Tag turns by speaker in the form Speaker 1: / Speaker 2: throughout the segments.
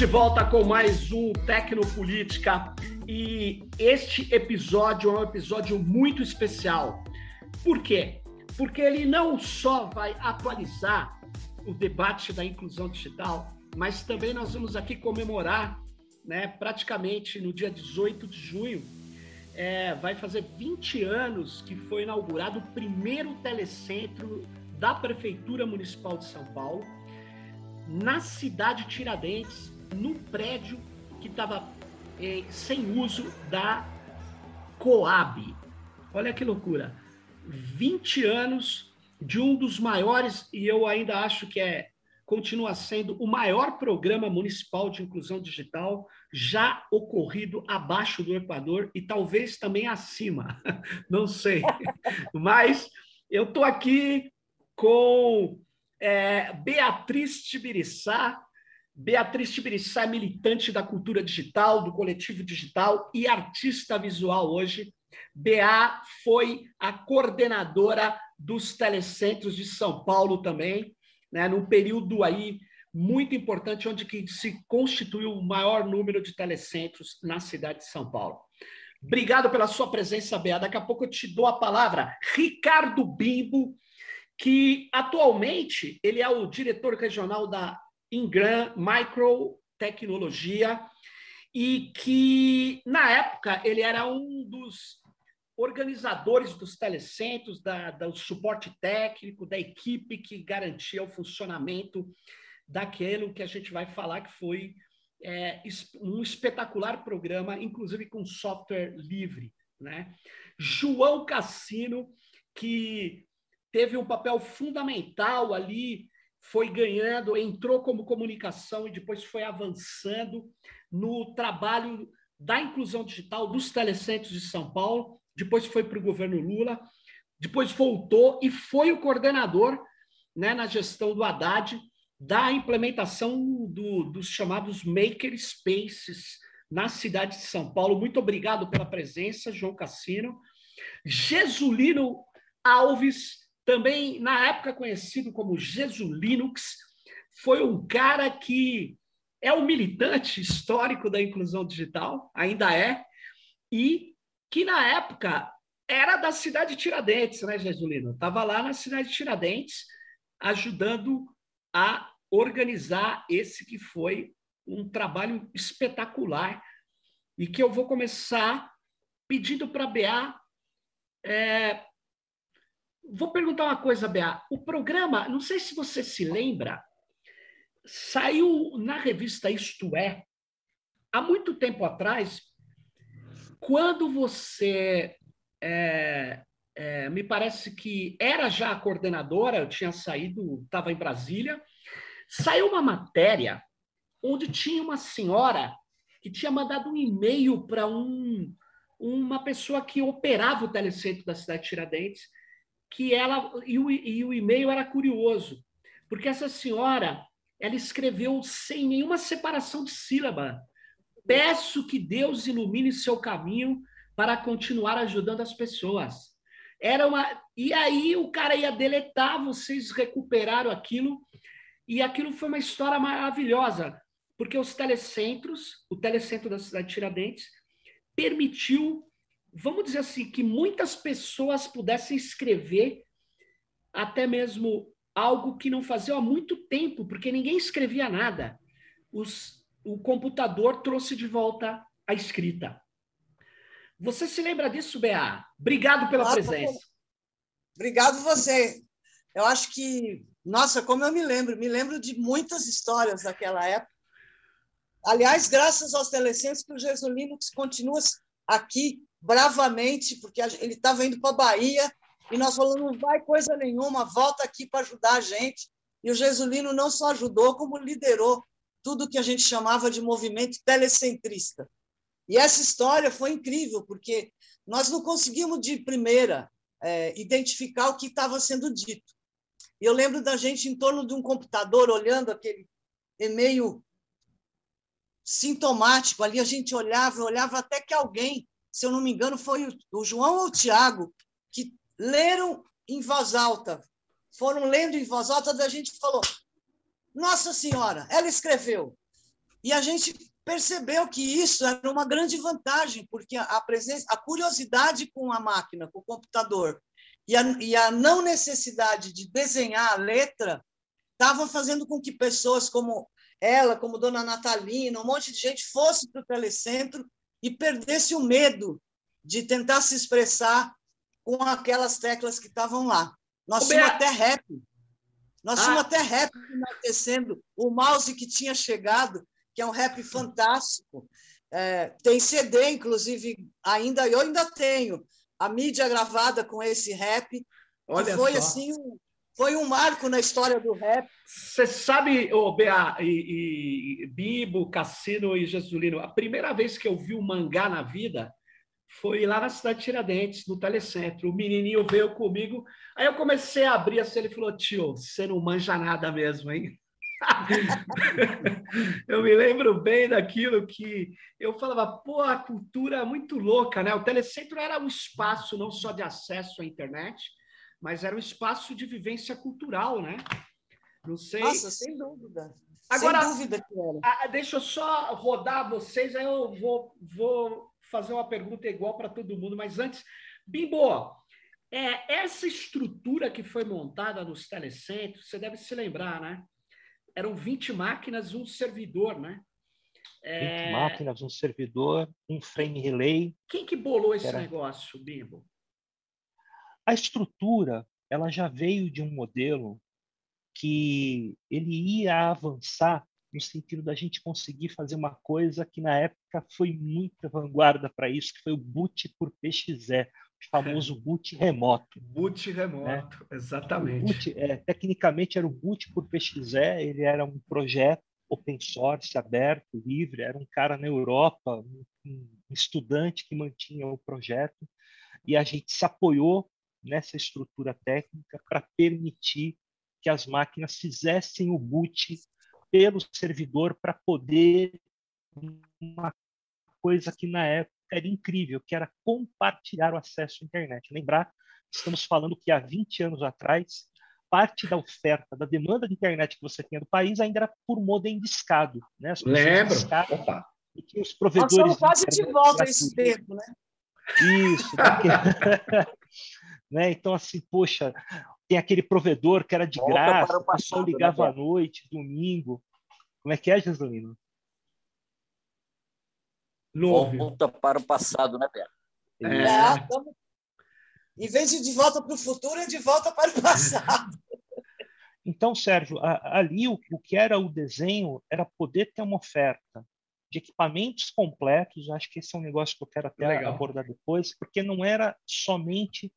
Speaker 1: de volta com mais um Tecnopolítica e este episódio é um episódio muito especial. Por quê? Porque ele não só vai atualizar o debate da inclusão digital, mas também nós vamos aqui comemorar, né, praticamente no dia 18 de junho, é, vai fazer 20 anos que foi inaugurado o primeiro telecentro da Prefeitura Municipal de São Paulo, na cidade de Tiradentes, no prédio que estava eh, sem uso da Coab. Olha que loucura. 20 anos de um dos maiores, e eu ainda acho que é continua sendo o maior programa municipal de inclusão digital já ocorrido abaixo do Equador e talvez também acima, não sei. Mas eu estou aqui com é, Beatriz Tibiriçá. Beatriz Tibiriçá é militante da cultura digital, do coletivo digital e artista visual hoje. BA foi a coordenadora dos telecentros de São Paulo também, né, num período aí muito importante onde que se constituiu o maior número de telecentros na cidade de São Paulo. Obrigado pela sua presença, Bea. Daqui a pouco eu te dou a palavra. Ricardo Bimbo, que atualmente ele é o diretor regional da Ingram Microtecnologia e que na época ele era um dos organizadores dos telecentros, da, do suporte técnico, da equipe que garantia o funcionamento daquilo que a gente vai falar que foi é, um espetacular programa, inclusive com software livre. Né? João Cassino, que teve um papel fundamental ali, foi ganhando, entrou como comunicação e depois foi avançando no trabalho da inclusão digital dos telecentros de São Paulo, depois foi para o governo Lula, depois voltou e foi o coordenador né, na gestão do Haddad da implementação do, dos chamados maker spaces na cidade de São Paulo. Muito obrigado pela presença, João Cassino. Jesulino Alves, também na época conhecido como Jesulinux, foi um cara que é um militante histórico da inclusão digital, ainda é, e que na época era da cidade de Tiradentes, né, Jesulino? Estava lá na cidade de Tiradentes, ajudando a organizar esse que foi um trabalho espetacular e que eu vou começar pedindo para a BA é, Vou perguntar uma coisa, Bea. O programa, não sei se você se lembra, saiu na revista Isto É, há muito tempo atrás, quando você, é, é, me parece que era já a coordenadora, eu tinha saído, estava em Brasília, saiu uma matéria onde tinha uma senhora que tinha mandado um e-mail para um, uma pessoa que operava o telecentro da cidade de Tiradentes, que ela e o, e o e-mail era curioso, porque essa senhora ela escreveu sem nenhuma separação de sílaba. Peço que Deus ilumine seu caminho para continuar ajudando as pessoas. Era uma e aí o cara ia deletar, vocês recuperaram aquilo e aquilo foi uma história maravilhosa, porque os telecentros, o telecentro da cidade de Tiradentes permitiu vamos dizer assim, que muitas pessoas pudessem escrever até mesmo algo que não faziam há muito tempo, porque ninguém escrevia nada. Os, o computador trouxe de volta a escrita. Você se lembra disso, Bea? Obrigado pela Nossa, presença.
Speaker 2: Obrigado você. Eu acho que, nossa, como eu me lembro, me lembro de muitas histórias daquela época. Aliás, graças aos telecentros que o Jesulino continua aqui bravamente, porque ele estava indo para a Bahia, e nós falamos, não vai coisa nenhuma, volta aqui para ajudar a gente. E o Jesulino não só ajudou, como liderou tudo que a gente chamava de movimento telecentrista. E essa história foi incrível, porque nós não conseguimos de primeira é, identificar o que estava sendo dito. E eu lembro da gente em torno de um computador, olhando aquele e-mail sintomático ali, a gente olhava, olhava até que alguém se eu não me engano, foi o João ou o Tiago, que leram em voz alta. Foram lendo em voz alta, da gente falou: Nossa Senhora, ela escreveu. E a gente percebeu que isso era uma grande vantagem, porque a presença, a curiosidade com a máquina, com o computador, e a, e a não necessidade de desenhar a letra estavam fazendo com que pessoas como ela, como Dona Natalina, um monte de gente fosse para o telecentro e perdesse o medo de tentar se expressar com aquelas teclas que estavam lá. Nós tínhamos até rap. Nós ah. tínhamos até rap enaltecendo o mouse que tinha chegado, que é um rap fantástico. É, tem CD, inclusive, ainda eu ainda tenho a mídia gravada com esse rap. Olha foi só. assim um, foi um marco na história do rap.
Speaker 1: Você sabe, oh, Bea, e, e Bibo, Cassino e Jesulino, a primeira vez que eu vi um mangá na vida foi lá na cidade de Tiradentes, no telecentro. O menininho veio comigo, aí eu comecei a abrir assim, ele falou, tio, você não manja nada mesmo, hein? eu me lembro bem daquilo que eu falava, pô, a cultura é muito louca, né? O telecentro era um espaço não só de acesso à internet, mas era um espaço de vivência cultural, né?
Speaker 2: Não sei. Nossa, sem dúvida.
Speaker 1: Agora, sem dúvida que era. deixa eu só rodar vocês, aí eu vou, vou fazer uma pergunta igual para todo mundo, mas antes, Bimbo, é, essa estrutura que foi montada nos telecentros, você deve se lembrar, né? Eram 20 máquinas, um servidor, né?
Speaker 3: 20 é... máquinas, um servidor, um frame relay.
Speaker 1: Quem que bolou esse era... negócio, Bimbo?
Speaker 3: A estrutura, ela já veio de um modelo que ele ia avançar no sentido da gente conseguir fazer uma coisa que na época foi muita vanguarda para isso, que foi o boot por PXE, o famoso boot remoto.
Speaker 1: Boot remoto, né? exatamente.
Speaker 3: Boot, é, tecnicamente era o boot por PXE, ele era um projeto open source, aberto, livre, era um cara na Europa, um estudante que mantinha o projeto, e a gente se apoiou nessa estrutura técnica para permitir que as máquinas fizessem o boot pelo servidor para poder uma coisa que na época era incrível, que era compartilhar o acesso à internet. Lembrar, estamos falando que há 20 anos atrás, parte da oferta, da demanda de internet que você tinha do país ainda era por modem discado. Né?
Speaker 1: Lembro.
Speaker 3: Discado, e tinha os provedores. Nós
Speaker 2: quase de volta esse tempo, né?
Speaker 3: Isso. Porque... né? Então, assim, poxa, tem aquele provedor que era de Volta graça, o, passado, né, ligava né, à noite, domingo. Como é que é, Jesuíno?
Speaker 4: Volta para o passado, né, Pé?
Speaker 2: É. é em vez de de volta para o futuro, é de volta para o passado.
Speaker 3: Então, Sérgio, ali o, o que era o desenho era poder ter uma oferta de equipamentos completos. Acho que esse é um negócio que eu quero até Legal. abordar depois, porque não era somente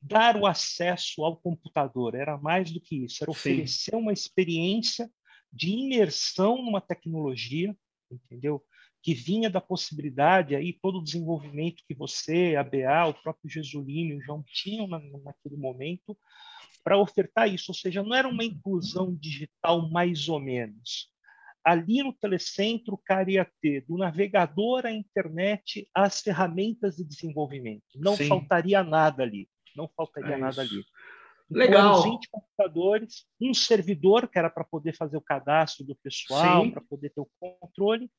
Speaker 3: dar o acesso ao computador, era mais do que isso, era oferecer Sim. uma experiência de imersão numa tecnologia, entendeu? Que vinha da possibilidade aí todo o desenvolvimento que você, a BA, o próprio Jesulino e o João tinham na, naquele momento para ofertar isso, ou seja, não era uma inclusão digital mais ou menos. Ali no telecentro, o cara ia ter do navegador à internet as ferramentas de desenvolvimento. Não Sim. faltaria nada ali não faltaria é nada ali.
Speaker 1: Então, Legal.
Speaker 3: 20 computadores, um servidor, que era para poder fazer o cadastro do pessoal, para poder ter o controle.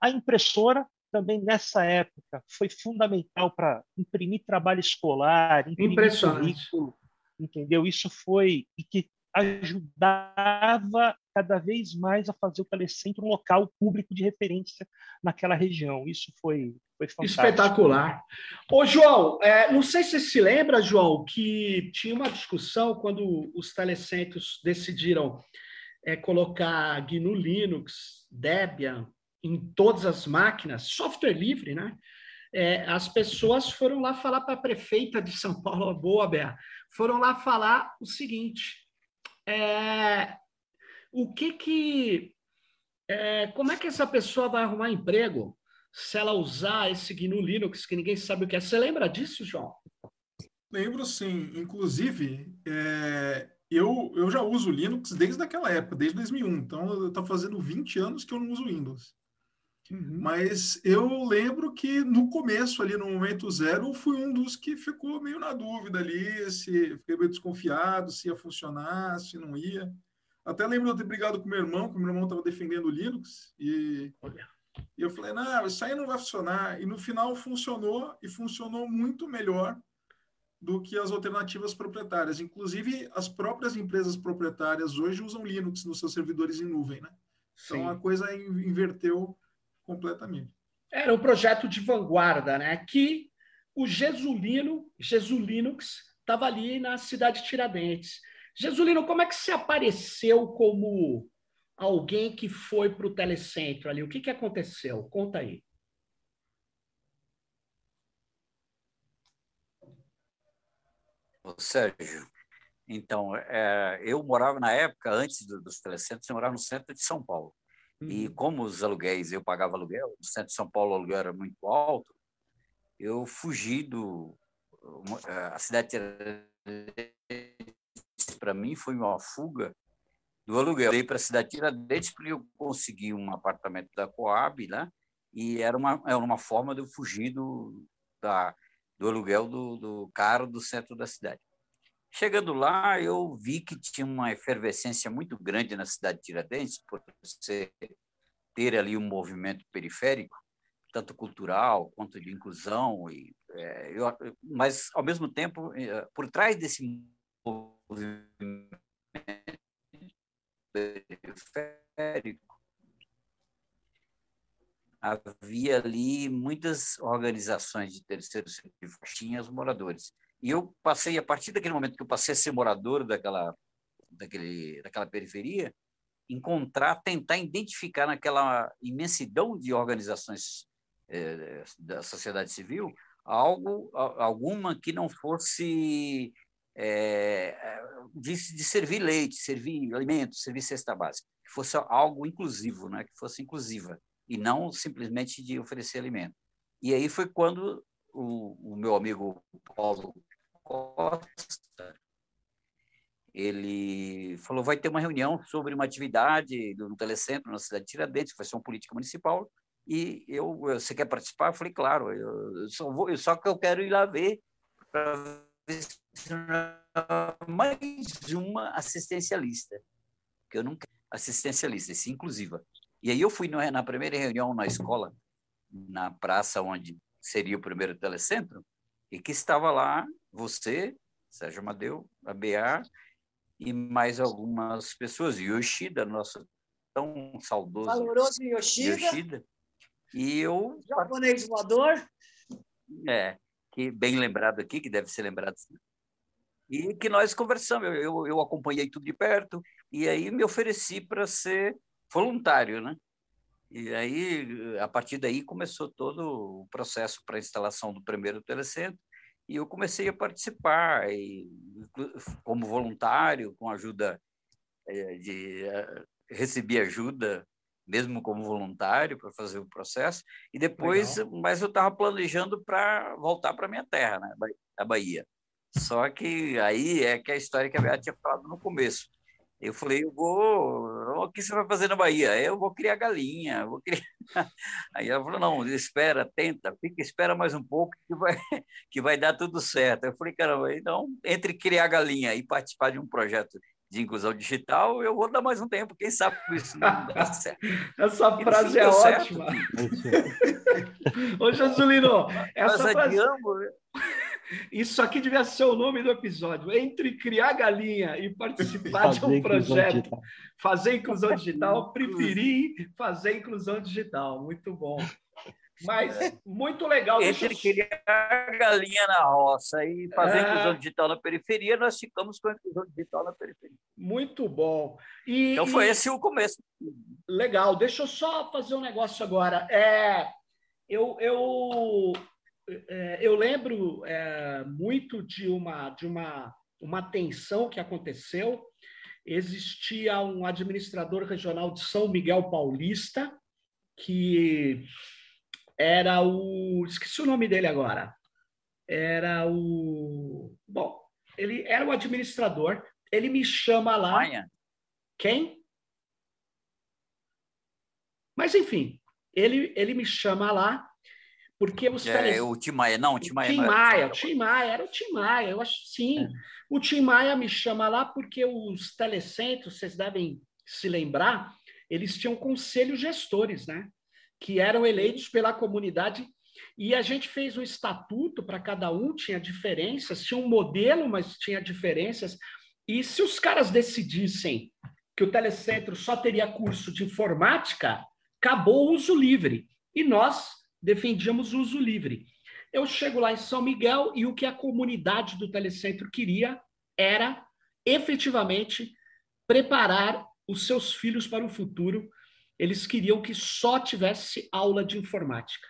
Speaker 3: A impressora, também nessa época, foi fundamental para imprimir trabalho escolar, imprimir currículo, entendeu? Isso foi e que ajudava cada vez mais a fazer o telecentro um local público de referência naquela região. Isso foi foi fantástico.
Speaker 1: Espetacular. Ô, João, é, não sei se você se lembra, João, que tinha uma discussão quando os telecentros decidiram é, cologar GNU Linux, Debian em todas as máquinas, software livre, né? É, as pessoas foram lá falar para a prefeita de São Paulo, boa, Bea, foram lá falar o seguinte: é, o que que, é, como é que essa pessoa vai arrumar emprego se ela usar esse GNU Linux, que ninguém sabe o que é. Você lembra disso, João?
Speaker 5: Lembro sim. Inclusive, é, eu, eu já uso Linux desde aquela época, desde 2001. Então, está fazendo 20 anos que eu não uso Windows. Uhum. Mas eu lembro que no começo, ali no momento zero, fui um dos que ficou meio na dúvida ali, se fiquei meio desconfiado, se ia funcionar, se não ia. Até lembro de eu ter brigado com meu irmão, que meu irmão estava defendendo o Linux, e, e eu falei, não, isso aí não vai funcionar. E no final funcionou, e funcionou muito melhor do que as alternativas proprietárias. Inclusive, as próprias empresas proprietárias hoje usam Linux nos seus servidores em nuvem, né? Então Sim. a coisa inverteu completamente.
Speaker 1: Era um projeto de vanguarda, né? Que o Jesulino, Jesulinux, estava ali na cidade de Tiradentes. Jesulino, como é que você apareceu como alguém que foi para o telecentro ali? O que, que aconteceu? Conta aí.
Speaker 4: Sérgio, então, é, eu morava na época, antes do, dos telecentros, eu morava no centro de São Paulo. Uhum. E como os aluguéis, eu pagava aluguel, no centro de São Paulo o aluguel era muito alto, eu fugi do... A cidade para mim foi uma fuga do aluguel. Eu para a cidade de Tiradentes porque eu consegui um apartamento da Coab lá, e era uma, era uma forma de eu fugir do, da, do aluguel do, do caro do centro da cidade. Chegando lá, eu vi que tinha uma efervescência muito grande na cidade de Tiradentes, por você ter ali um movimento periférico, tanto cultural quanto de inclusão, e, é, eu, mas, ao mesmo tempo, é, por trás desse movimento periférico, havia ali muitas organizações de terceiro setor que tinham os moradores. E eu passei, a partir daquele momento que eu passei a ser morador daquela, daquele, daquela periferia, encontrar, tentar identificar naquela imensidão de organizações eh, da sociedade civil algo, alguma que não fosse é, de, de, servir leite, servir alimentos, servir cesta básica, que fosse algo inclusivo, né? que fosse inclusiva, e não simplesmente de oferecer alimento. E aí foi quando o, o meu amigo Paulo Costa, ele falou, vai ter uma reunião sobre uma atividade no telecentro na cidade de Tiradentes, vai ser uma política municipal, e eu, você quer participar? Eu falei, claro, eu só, vou, só que eu quero ir lá ver para ver se mais uma assistencialista, que eu nunca assistencialista, sim, inclusiva. E aí eu fui na primeira reunião na escola, na praça onde seria o primeiro telecentro, e que estava lá você, Sérgio Amadeu, a BA e mais algumas pessoas, Yoshida, nosso tão saudoso
Speaker 2: valoroso Yoshida.
Speaker 4: Yoshida. E eu
Speaker 2: japonês voador.
Speaker 4: É, que bem lembrado aqui, que deve ser lembrado e que nós conversamos. Eu, eu, acompanhei tudo de perto e aí me ofereci para ser voluntário, né? E aí, a partir daí, começou todo o processo para a instalação do primeiro telecentro e eu comecei a participar e, como voluntário, com ajuda eh, de eh, recebi ajuda mesmo como voluntário para fazer o processo e depois, Legal. mas eu estava planejando para voltar para minha terra, né, a Bahia. Só que aí é que a história que a Beata tinha falado no começo. Eu falei, eu vou. O que você vai fazer na Bahia? Eu vou criar galinha. Vou criar... Aí ela falou: não, espera, tenta, fica, espera mais um pouco que vai, que vai dar tudo certo. Eu falei, caramba, então, entre criar galinha e participar de um projeto de inclusão digital, eu vou dar mais um tempo, quem sabe isso não dá certo.
Speaker 1: Essa frase é ótima. Ô, Josulino, essa
Speaker 4: Nós
Speaker 1: frase...
Speaker 4: Adiamos, né?
Speaker 1: Isso aqui devia ser o nome do episódio. Entre criar galinha e participar de um projeto, fazer inclusão digital, preferi fazer inclusão digital. Muito bom. Mas é. muito legal.
Speaker 4: Entre eu... criar galinha na roça e fazer é... inclusão digital na periferia, nós ficamos com a inclusão digital na periferia.
Speaker 1: Muito bom. E,
Speaker 4: então foi e... esse o começo.
Speaker 1: Legal. Deixa eu só fazer um negócio agora. É, eu, eu eu lembro é, muito de uma de uma uma tensão que aconteceu. Existia um administrador regional de São Miguel Paulista que era o esqueci o nome dele agora. Era o bom, ele era o administrador. Ele me chama lá.
Speaker 4: Maia.
Speaker 1: Quem? Mas enfim, ele ele me chama lá porque os
Speaker 4: é, o Tim Maia, não, o Tim Maia.
Speaker 1: Tim Maia, o Tim Maia, era o Tim Maia, eu acho sim. É. O Tim Maia me chama lá porque os telecentros, vocês devem se lembrar, eles tinham conselhos gestores, né? Que eram eleitos pela comunidade e a gente fez um estatuto para cada um, tinha diferenças, tinha um modelo, mas tinha diferenças. E se os caras decidissem que o telecentro só teria curso de informática, acabou o uso livre. E nós defendíamos o uso livre. Eu chego lá em São Miguel e o que a comunidade do telecentro queria era efetivamente preparar os seus filhos para o futuro. Eles queriam que só tivesse aula de informática.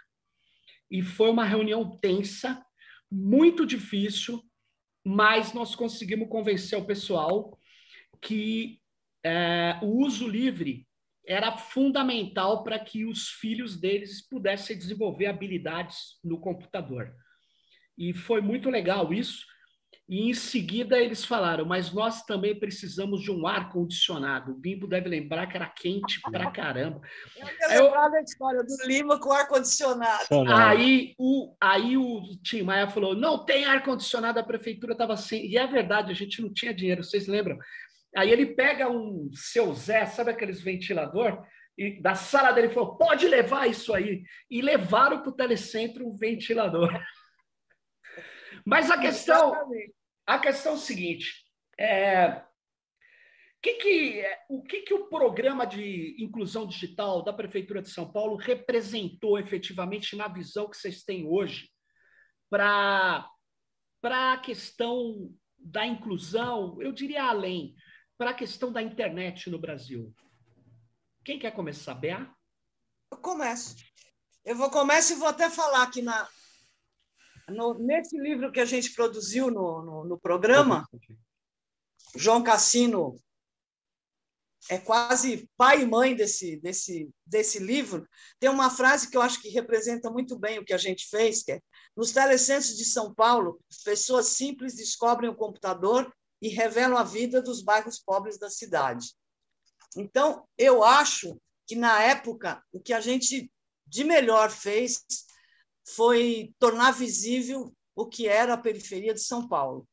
Speaker 1: E foi uma reunião tensa, muito difícil, mas nós conseguimos convencer o pessoal que é, o uso livre era fundamental para que os filhos deles pudessem desenvolver habilidades no computador. E foi muito legal isso. E em seguida eles falaram, mas nós também precisamos de um ar condicionado. O Bimbo deve lembrar que era quente pra caramba.
Speaker 2: Eu lembrar da história do Lima com ar condicionado.
Speaker 1: Aí o, aí o Tim Maia falou: não tem ar condicionado, a prefeitura estava sem. E é verdade, a gente não tinha dinheiro, vocês lembram? Aí ele pega um seu Zé, sabe aqueles ventilador? E da sala dele falou: pode levar isso aí. E levaram para o telecentro um ventilador. Mas a questão, a questão é o seguinte: é, que que, o que, que o programa de inclusão digital da Prefeitura de São Paulo representou efetivamente na visão que vocês têm hoje para a questão da inclusão, eu diria além, para a questão da internet no Brasil? Quem quer começar? Bea?
Speaker 2: Eu começo. Eu vou começar e vou até falar aqui na, no, nesse livro que a gente produziu no, no, no programa, João Cassino é quase pai e mãe desse, desse, desse livro, tem uma frase que eu acho que representa muito bem o que a gente fez, que é nos telecentros de São Paulo, pessoas simples descobrem o computador e revelam a vida dos bairros pobres da cidade. Então, eu acho que, na época, o que a gente de melhor fez foi tornar visível o que era a periferia de São Paulo.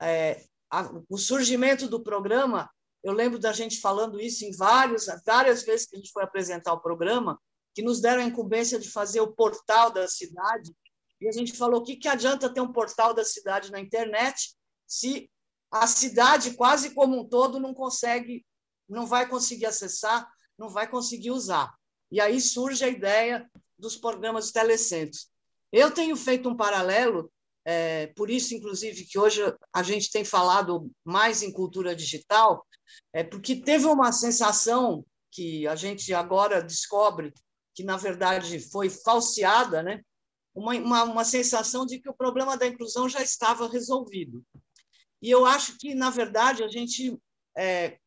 Speaker 2: É, a, o surgimento do programa, eu lembro da gente falando isso em vários, várias vezes que a gente foi apresentar o programa, que nos deram a incumbência de fazer o portal da cidade, e a gente falou o que, que adianta ter um portal da cidade na internet se a cidade quase como um todo não consegue, não vai conseguir acessar, não vai conseguir usar. E aí surge a ideia dos programas telecentros. Eu tenho feito um paralelo, é, por isso, inclusive, que hoje a gente tem falado mais em cultura digital, é porque teve uma sensação que a gente agora descobre que, na verdade, foi falseada, né? Uma, uma, uma sensação de que o problema da inclusão já estava resolvido. E eu acho que, na verdade, a gente é,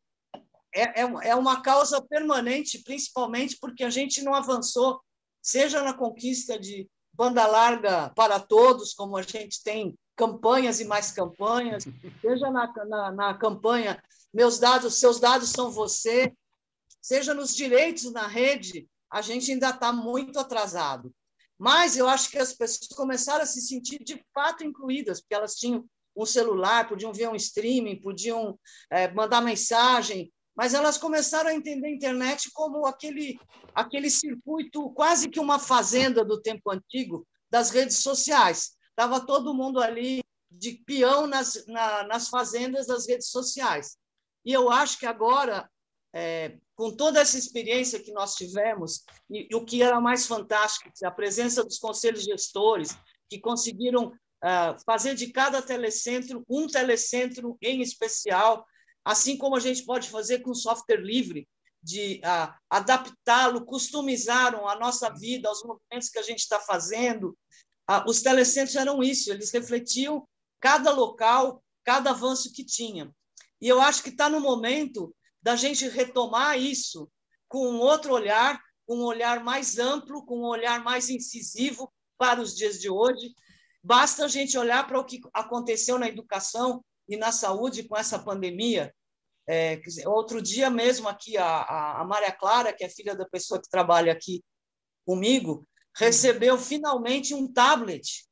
Speaker 2: é, é, é uma causa permanente, principalmente porque a gente não avançou, seja na conquista de banda larga para todos, como a gente tem campanhas e mais campanhas, seja na, na, na campanha Meus Dados, Seus Dados São Você, seja nos direitos na rede, a gente ainda está muito atrasado. Mas eu acho que as pessoas começaram a se sentir de fato incluídas, porque elas tinham um celular, podiam ver um streaming, podiam é, mandar mensagem, mas elas começaram a entender a internet como aquele, aquele circuito, quase que uma fazenda do tempo antigo, das redes sociais. Estava todo mundo ali de peão nas, na, nas fazendas das redes sociais. E eu acho que agora, é, com toda essa experiência que nós tivemos, e, e, o que era mais fantástico, a presença dos conselhos gestores, que conseguiram fazer de cada telecentro um telecentro em especial, assim como a gente pode fazer com software livre, de uh, adaptá-lo, customizaram a nossa vida aos movimentos que a gente está fazendo. Uh, os telecentros eram isso, eles refletiam cada local, cada avanço que tinha. E eu acho que está no momento da gente retomar isso com um outro olhar, um olhar mais amplo, com um olhar mais incisivo para os dias de hoje, Basta a gente olhar para o que aconteceu na educação e na saúde com essa pandemia. É, dizer, outro dia mesmo aqui, a, a Maria Clara, que é filha da pessoa que trabalha aqui comigo, recebeu finalmente um tablet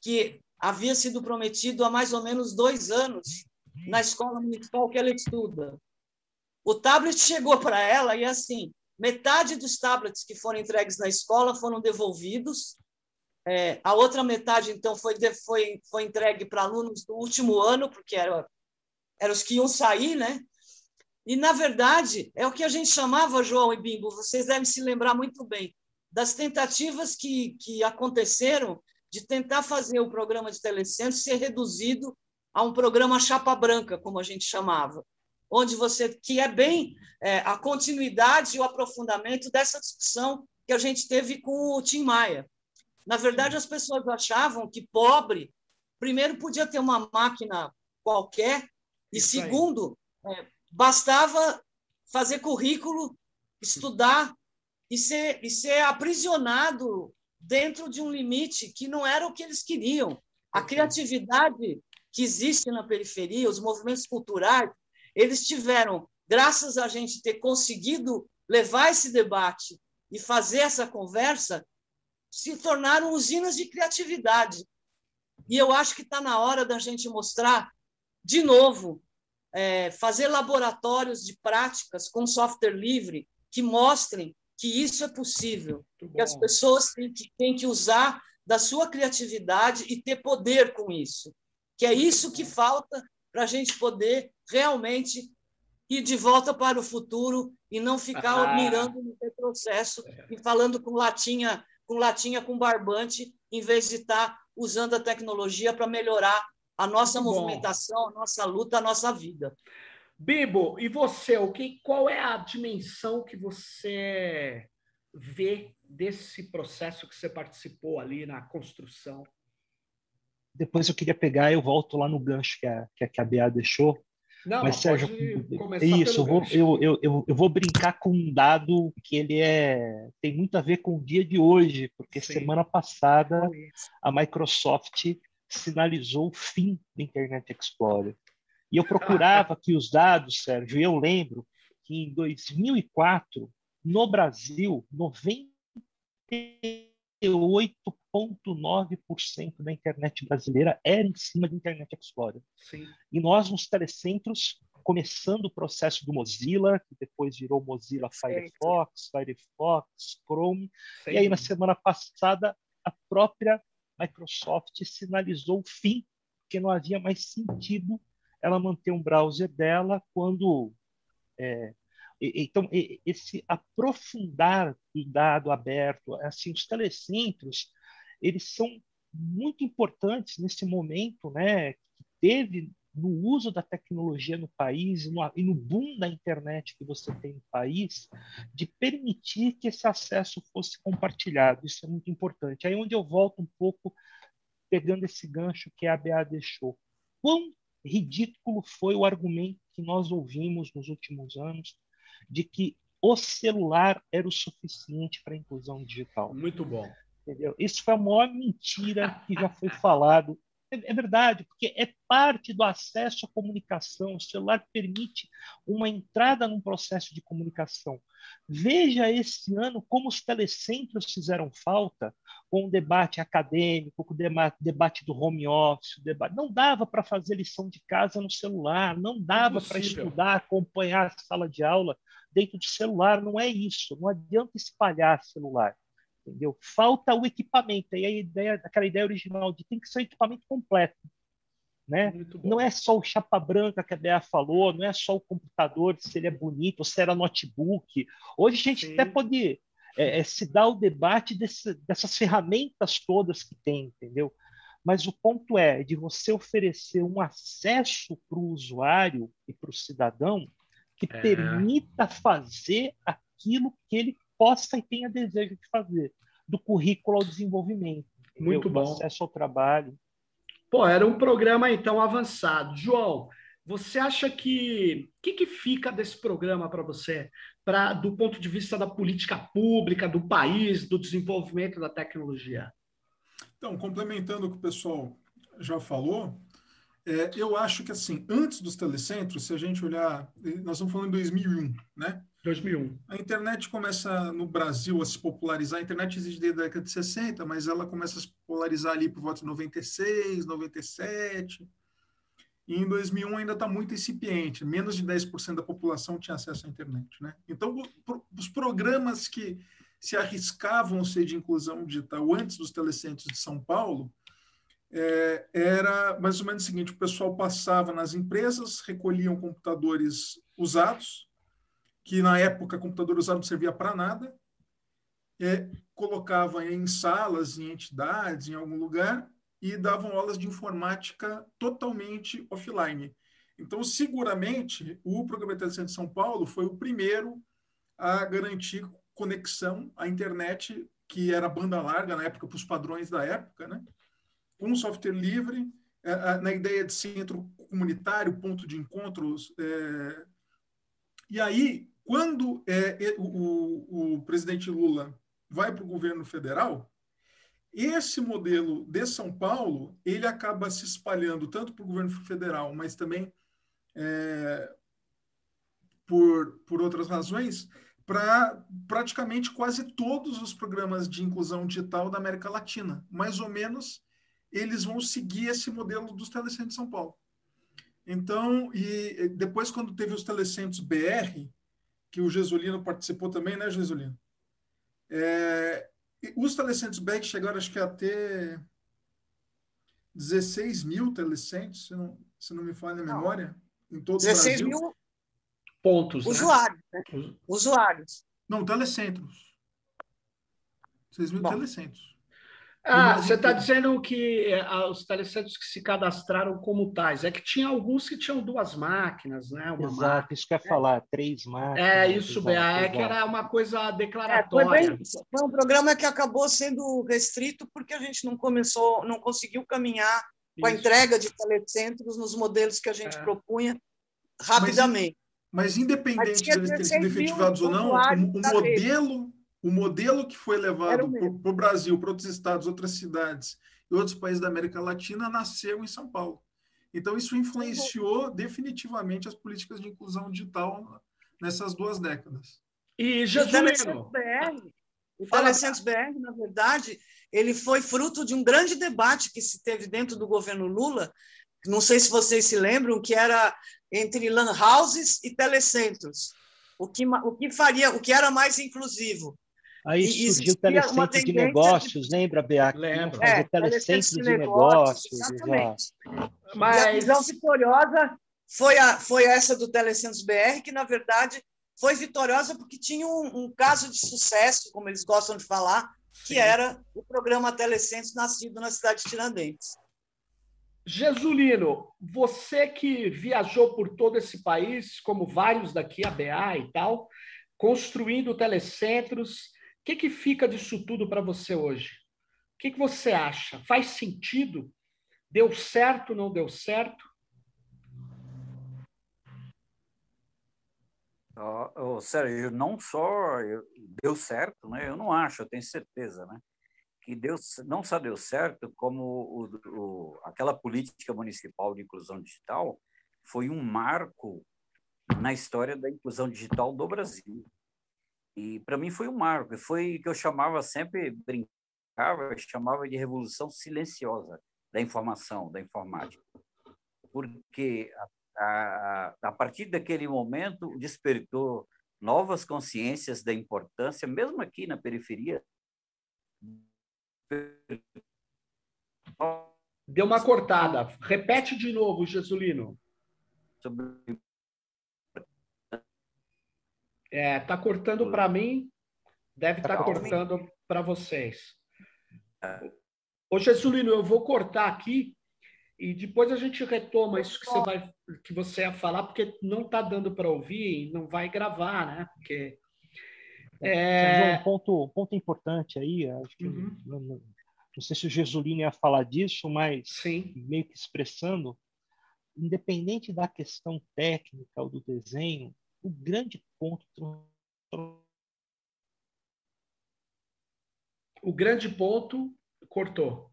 Speaker 2: que havia sido prometido há mais ou menos dois anos na escola municipal que ela estuda. O tablet chegou para ela e, assim, metade dos tablets que foram entregues na escola foram devolvidos, é, a outra metade, então, foi, foi, foi entregue para alunos do último ano, porque eram era os que iam sair, né? E, na verdade, é o que a gente chamava, João e Bimbo, vocês devem se lembrar muito bem, das tentativas que, que aconteceram de tentar fazer o programa de telecentro ser reduzido a um programa chapa branca, como a gente chamava, onde você que é bem é, a continuidade e o aprofundamento dessa discussão que a gente teve com o Tim Maia. Na verdade, as pessoas achavam que pobre, primeiro, podia ter uma máquina qualquer, e Isso segundo, é, bastava fazer currículo, estudar e ser, e ser aprisionado dentro de um limite que não era o que eles queriam. A criatividade que existe na periferia, os movimentos culturais, eles tiveram, graças a gente ter conseguido levar esse debate e fazer essa conversa, se tornaram usinas de criatividade. E eu acho que está na hora da gente mostrar, de novo, é, fazer laboratórios de práticas com software livre que mostrem que isso é possível, que as pessoas têm que, têm que usar da sua criatividade e ter poder com isso. Que é isso que falta para a gente poder realmente ir de volta para o futuro e não ficar ah. mirando no retrocesso é. e falando com latinha, com latinha com barbante, em vez de estar tá usando a tecnologia para melhorar a nossa Muito movimentação, bom. a nossa luta, a nossa vida.
Speaker 1: Bibo, e você, o que, qual é a dimensão que você vê desse processo que você participou ali na construção?
Speaker 3: Depois eu queria pegar, eu volto lá no gancho que a, que a, que a Bea deixou.
Speaker 1: Não, Mas, Sérgio,
Speaker 3: isso, eu vou, eu, eu, eu, eu, vou brincar com um dado que ele é tem muito a ver com o dia de hoje, porque Sim. semana passada a Microsoft sinalizou o fim do Internet Explorer. E eu procurava aqui os dados, Sérgio, e eu lembro que em 2004, no Brasil, 98,9% da internet brasileira era em cima do Internet Explorer. Sim. E nós, nos telecentros, começando o processo do Mozilla, que depois virou Mozilla Firefox, Firefox, Chrome, Sim. e aí na semana passada a própria Microsoft sinalizou o fim, porque não havia mais sentido ela manter um browser dela quando é, então esse aprofundar do dado aberto, assim os telecentros, eles são muito importantes nesse momento, né, que teve no uso da tecnologia no país e no, e no boom da internet que você tem no país, de permitir que esse acesso fosse compartilhado. Isso é muito importante. Aí onde eu volto um pouco pegando esse gancho que a ABA deixou. Quão ridículo foi o argumento que nós ouvimos nos últimos anos de que o celular era o suficiente para a inclusão digital.
Speaker 1: Muito bom.
Speaker 3: Entendeu? Isso foi a maior mentira que já foi falado é, é verdade, porque é parte do acesso à comunicação. O celular permite uma entrada num processo de comunicação. Veja esse ano como os telecentros fizeram falta com o debate acadêmico, com o debate do home office. Debate. Não dava para fazer lição de casa no celular, não dava para estudar, acompanhar a sala de aula dentro de celular. Não é isso. Não adianta espalhar celular entendeu? Falta o equipamento. E a ideia, aquela ideia original de tem que ser um equipamento completo, né? Não é só o chapa branca que a Bea falou, não é só o computador, se ele é bonito, se era notebook. Hoje a gente Sim. até pode é, é, se dar o debate desse, dessas ferramentas todas que tem, entendeu? Mas o ponto é de você oferecer um acesso para o usuário e para o cidadão que é. permita fazer aquilo que ele possa e tenha desejo de fazer, do currículo ao desenvolvimento.
Speaker 1: Muito bom.
Speaker 3: acesso ao trabalho.
Speaker 1: Pô, era um programa então avançado. João, você acha que o que, que, fica desse programa para você, para do ponto de vista da política pública, do país, do desenvolvimento da tecnologia?
Speaker 5: Então, complementando o que o pessoal já falou, é, eu acho que assim, antes dos telecentros, se a gente olhar, nós estamos falando em 2001, né?
Speaker 1: 2001.
Speaker 5: A internet começa no Brasil a se popularizar. A internet existe desde a década de 60, mas ela começa a se popularizar ali por volta de 96, 97. E em 2001 ainda está muito incipiente. Menos de 10% da população tinha acesso à internet. Né? Então, os programas que se arriscavam ser de inclusão digital antes dos telecentros de São Paulo, é, era mais ou menos o seguinte: o pessoal passava nas empresas, recolhiam computadores usados, que na época computador usado não servia para nada, é, colocava em salas, em entidades, em algum lugar, e davam aulas de informática totalmente offline. Então, seguramente, o Programa Telecentro de São Paulo foi o primeiro a garantir conexão à internet, que era banda larga na época, para os padrões da época, né? Com software livre, é, na ideia de centro comunitário, ponto de encontros. É... E aí, quando é, o, o, presidente Lula vai para o governo federal, esse modelo de São Paulo ele acaba se espalhando tanto para o governo federal, mas também é, por, por outras razões, para praticamente quase todos os programas de inclusão digital da América Latina. Mais ou menos, eles vão seguir esse modelo dos telecentros de São Paulo. Então, e depois, quando teve os telecentros BR, que o Jesulino participou também, né, Jesulino? É, os telecentros BR chegaram, acho que a ter 16 mil telecentros, se não, se não me falha a memória, em todo 16 o Brasil. mil
Speaker 1: pontos.
Speaker 2: Né? Usuários. Né? Né? Usuários.
Speaker 5: Não, telecentros. 6 mil Bom. telecentros.
Speaker 1: Ah, você está dizendo que ah, os telecentros que se cadastraram como tais, é que tinha alguns que tinham duas máquinas, né?
Speaker 3: Uma Exato, máquina. isso quer falar, três máquinas.
Speaker 1: É, isso, Bea, é que era uma coisa declaratória. É, foi, bem,
Speaker 2: foi, um programa que acabou sendo restrito porque a gente não começou, não conseguiu caminhar isso. com a entrega de telecentros nos modelos que a gente é. propunha rapidamente.
Speaker 5: Mas, mas independente de eles terem sido efetivados ou não, o, o modelo o modelo que foi levado para o Brasil, para outros estados, outras cidades e outros países da América Latina nasceu em São Paulo. Então, isso influenciou definitivamente as políticas de inclusão digital nessas duas décadas.
Speaker 2: E Jesuíno? O Telecentros BR, na verdade, ele foi fruto de um grande debate que se teve dentro do governo Lula, não sei se vocês se lembram, que era entre lan houses e telecentros. O que, o que faria, o que era mais inclusivo?
Speaker 3: Aí e surgiu o telecentro de negócios, de... lembra, Bea?
Speaker 2: Lembro. É, telecentro de, negócios. Exatamente. Mas... E a visão vitoriosa foi, a, foi essa do Telecentros BR, que, na verdade, foi vitoriosa porque tinha um, um caso de sucesso, como eles gostam de falar, que Sim. era o programa Telecentros nascido na cidade de Tiradentes.
Speaker 1: Jesulino, você que viajou por todo esse país, como vários daqui, a BA e tal, construindo telecentros, que, que fica disso tudo para você hoje? O que, que você acha? Faz sentido? Deu certo, não deu certo?
Speaker 4: Oh, Sérgio, não só deu certo, né? Eu não acho, eu tenho certeza, né? Que deu, não só deu certo, como o, o, aquela política municipal de inclusão digital foi um marco na história da inclusão digital do Brasil. E para mim foi um marco, foi que eu chamava sempre, brincava, chamava de revolução silenciosa da informação, da informática. Porque a, a, a partir daquele momento despertou novas consciências da importância, mesmo aqui na periferia.
Speaker 1: Deu uma cortada. Repete de novo, Jesulino. Sobre é, tá cortando para mim, deve estar tá cortando para vocês. Ô, Jesulino, eu vou cortar aqui e depois a gente retoma isso que você vai que você ia falar, porque não está dando para ouvir e não vai gravar, né? Porque
Speaker 3: é... um ponto, um ponto importante aí, acho que uhum. não, não, não, sei se o Jesulino ia falar disso, mas
Speaker 1: Sim.
Speaker 3: meio que expressando, independente da questão técnica ou do desenho, o grande ponto.
Speaker 1: O grande ponto cortou.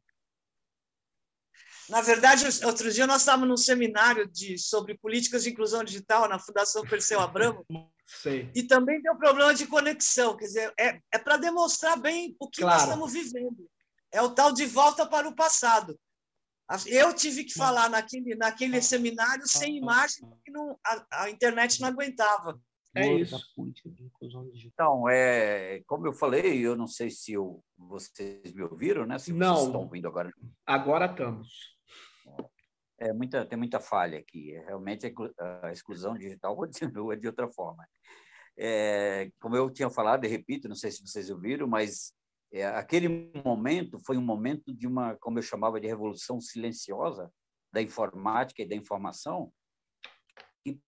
Speaker 2: Na verdade, outro dia nós estávamos num seminário de, sobre políticas de inclusão digital na Fundação Perseu Abramo. Sei. E também tem um problema de conexão, quer dizer, é, é para demonstrar bem o que claro. nós estamos vivendo. É o tal de volta para o passado. Eu tive que falar naquele, naquele seminário sem imagem, porque não, a, a internet não aguentava.
Speaker 4: É isso. Então, é, como eu falei, eu não sei se eu, vocês me ouviram, né? Se
Speaker 1: não.
Speaker 4: vocês estão ouvindo agora.
Speaker 1: Agora estamos.
Speaker 4: É muita, tem muita falha aqui. É realmente a exclusão digital continua de outra forma. É, como eu tinha falado, e repito, não sei se vocês ouviram, mas é, aquele momento foi um momento de uma, como eu chamava de revolução silenciosa da informática e da informação, que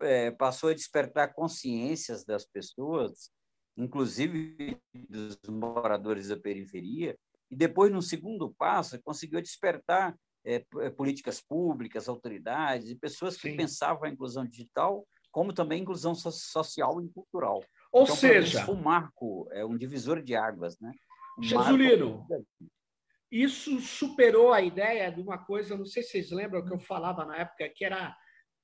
Speaker 4: é, passou a despertar consciências das pessoas, inclusive dos moradores da periferia, e depois, no segundo passo, conseguiu despertar é, é políticas públicas, autoridades e pessoas que Sim. pensavam a inclusão digital como também inclusão social e cultural.
Speaker 1: Ou então, seja,
Speaker 4: um marco, é um divisor de águas, né? Um
Speaker 1: Jesulino, isso superou a ideia de uma coisa, não sei se vocês lembram que eu falava na época, que era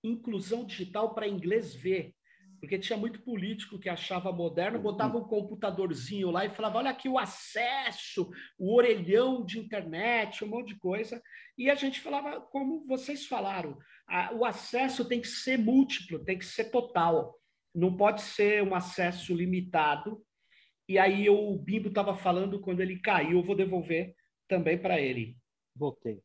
Speaker 1: inclusão digital para inglês ver porque tinha muito político que achava moderno, uhum. botava um computadorzinho lá e falava: olha aqui o acesso, o orelhão de internet, um monte de coisa. E a gente falava, como vocês falaram, a, o acesso tem que ser múltiplo, tem que ser total, não pode ser um acesso limitado. E aí o Bimbo estava falando quando ele caiu, eu vou devolver também para ele.
Speaker 3: Voltei.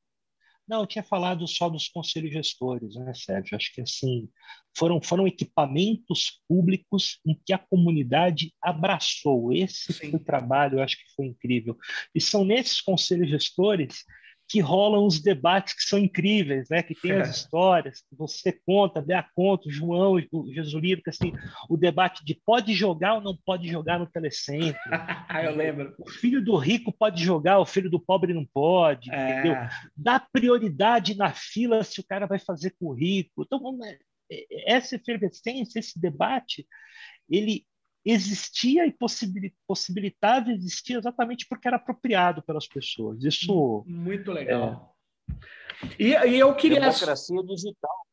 Speaker 3: Não, eu tinha falado só dos conselhos gestores, né, Sérgio? Acho que assim foram foram equipamentos públicos em que a comunidade abraçou. Esse Sim. foi o trabalho, eu acho que foi incrível. E são nesses conselhos gestores que rolam os debates que são incríveis, né? Que tem é. as histórias que você conta, Bea conta, João, o Jesulino, que assim, o debate de pode jogar ou não pode jogar no telecentro.
Speaker 1: Eu lembro.
Speaker 3: O filho do rico pode jogar, o filho do pobre não pode, é. entendeu? Dá prioridade na fila se o cara vai fazer com o rico. Então, é, é, essa efervescência, esse debate, ele existia e possibilitava existir exatamente porque era apropriado pelas pessoas. Isso
Speaker 1: muito legal. É... E, e, eu queria
Speaker 4: democracia digital.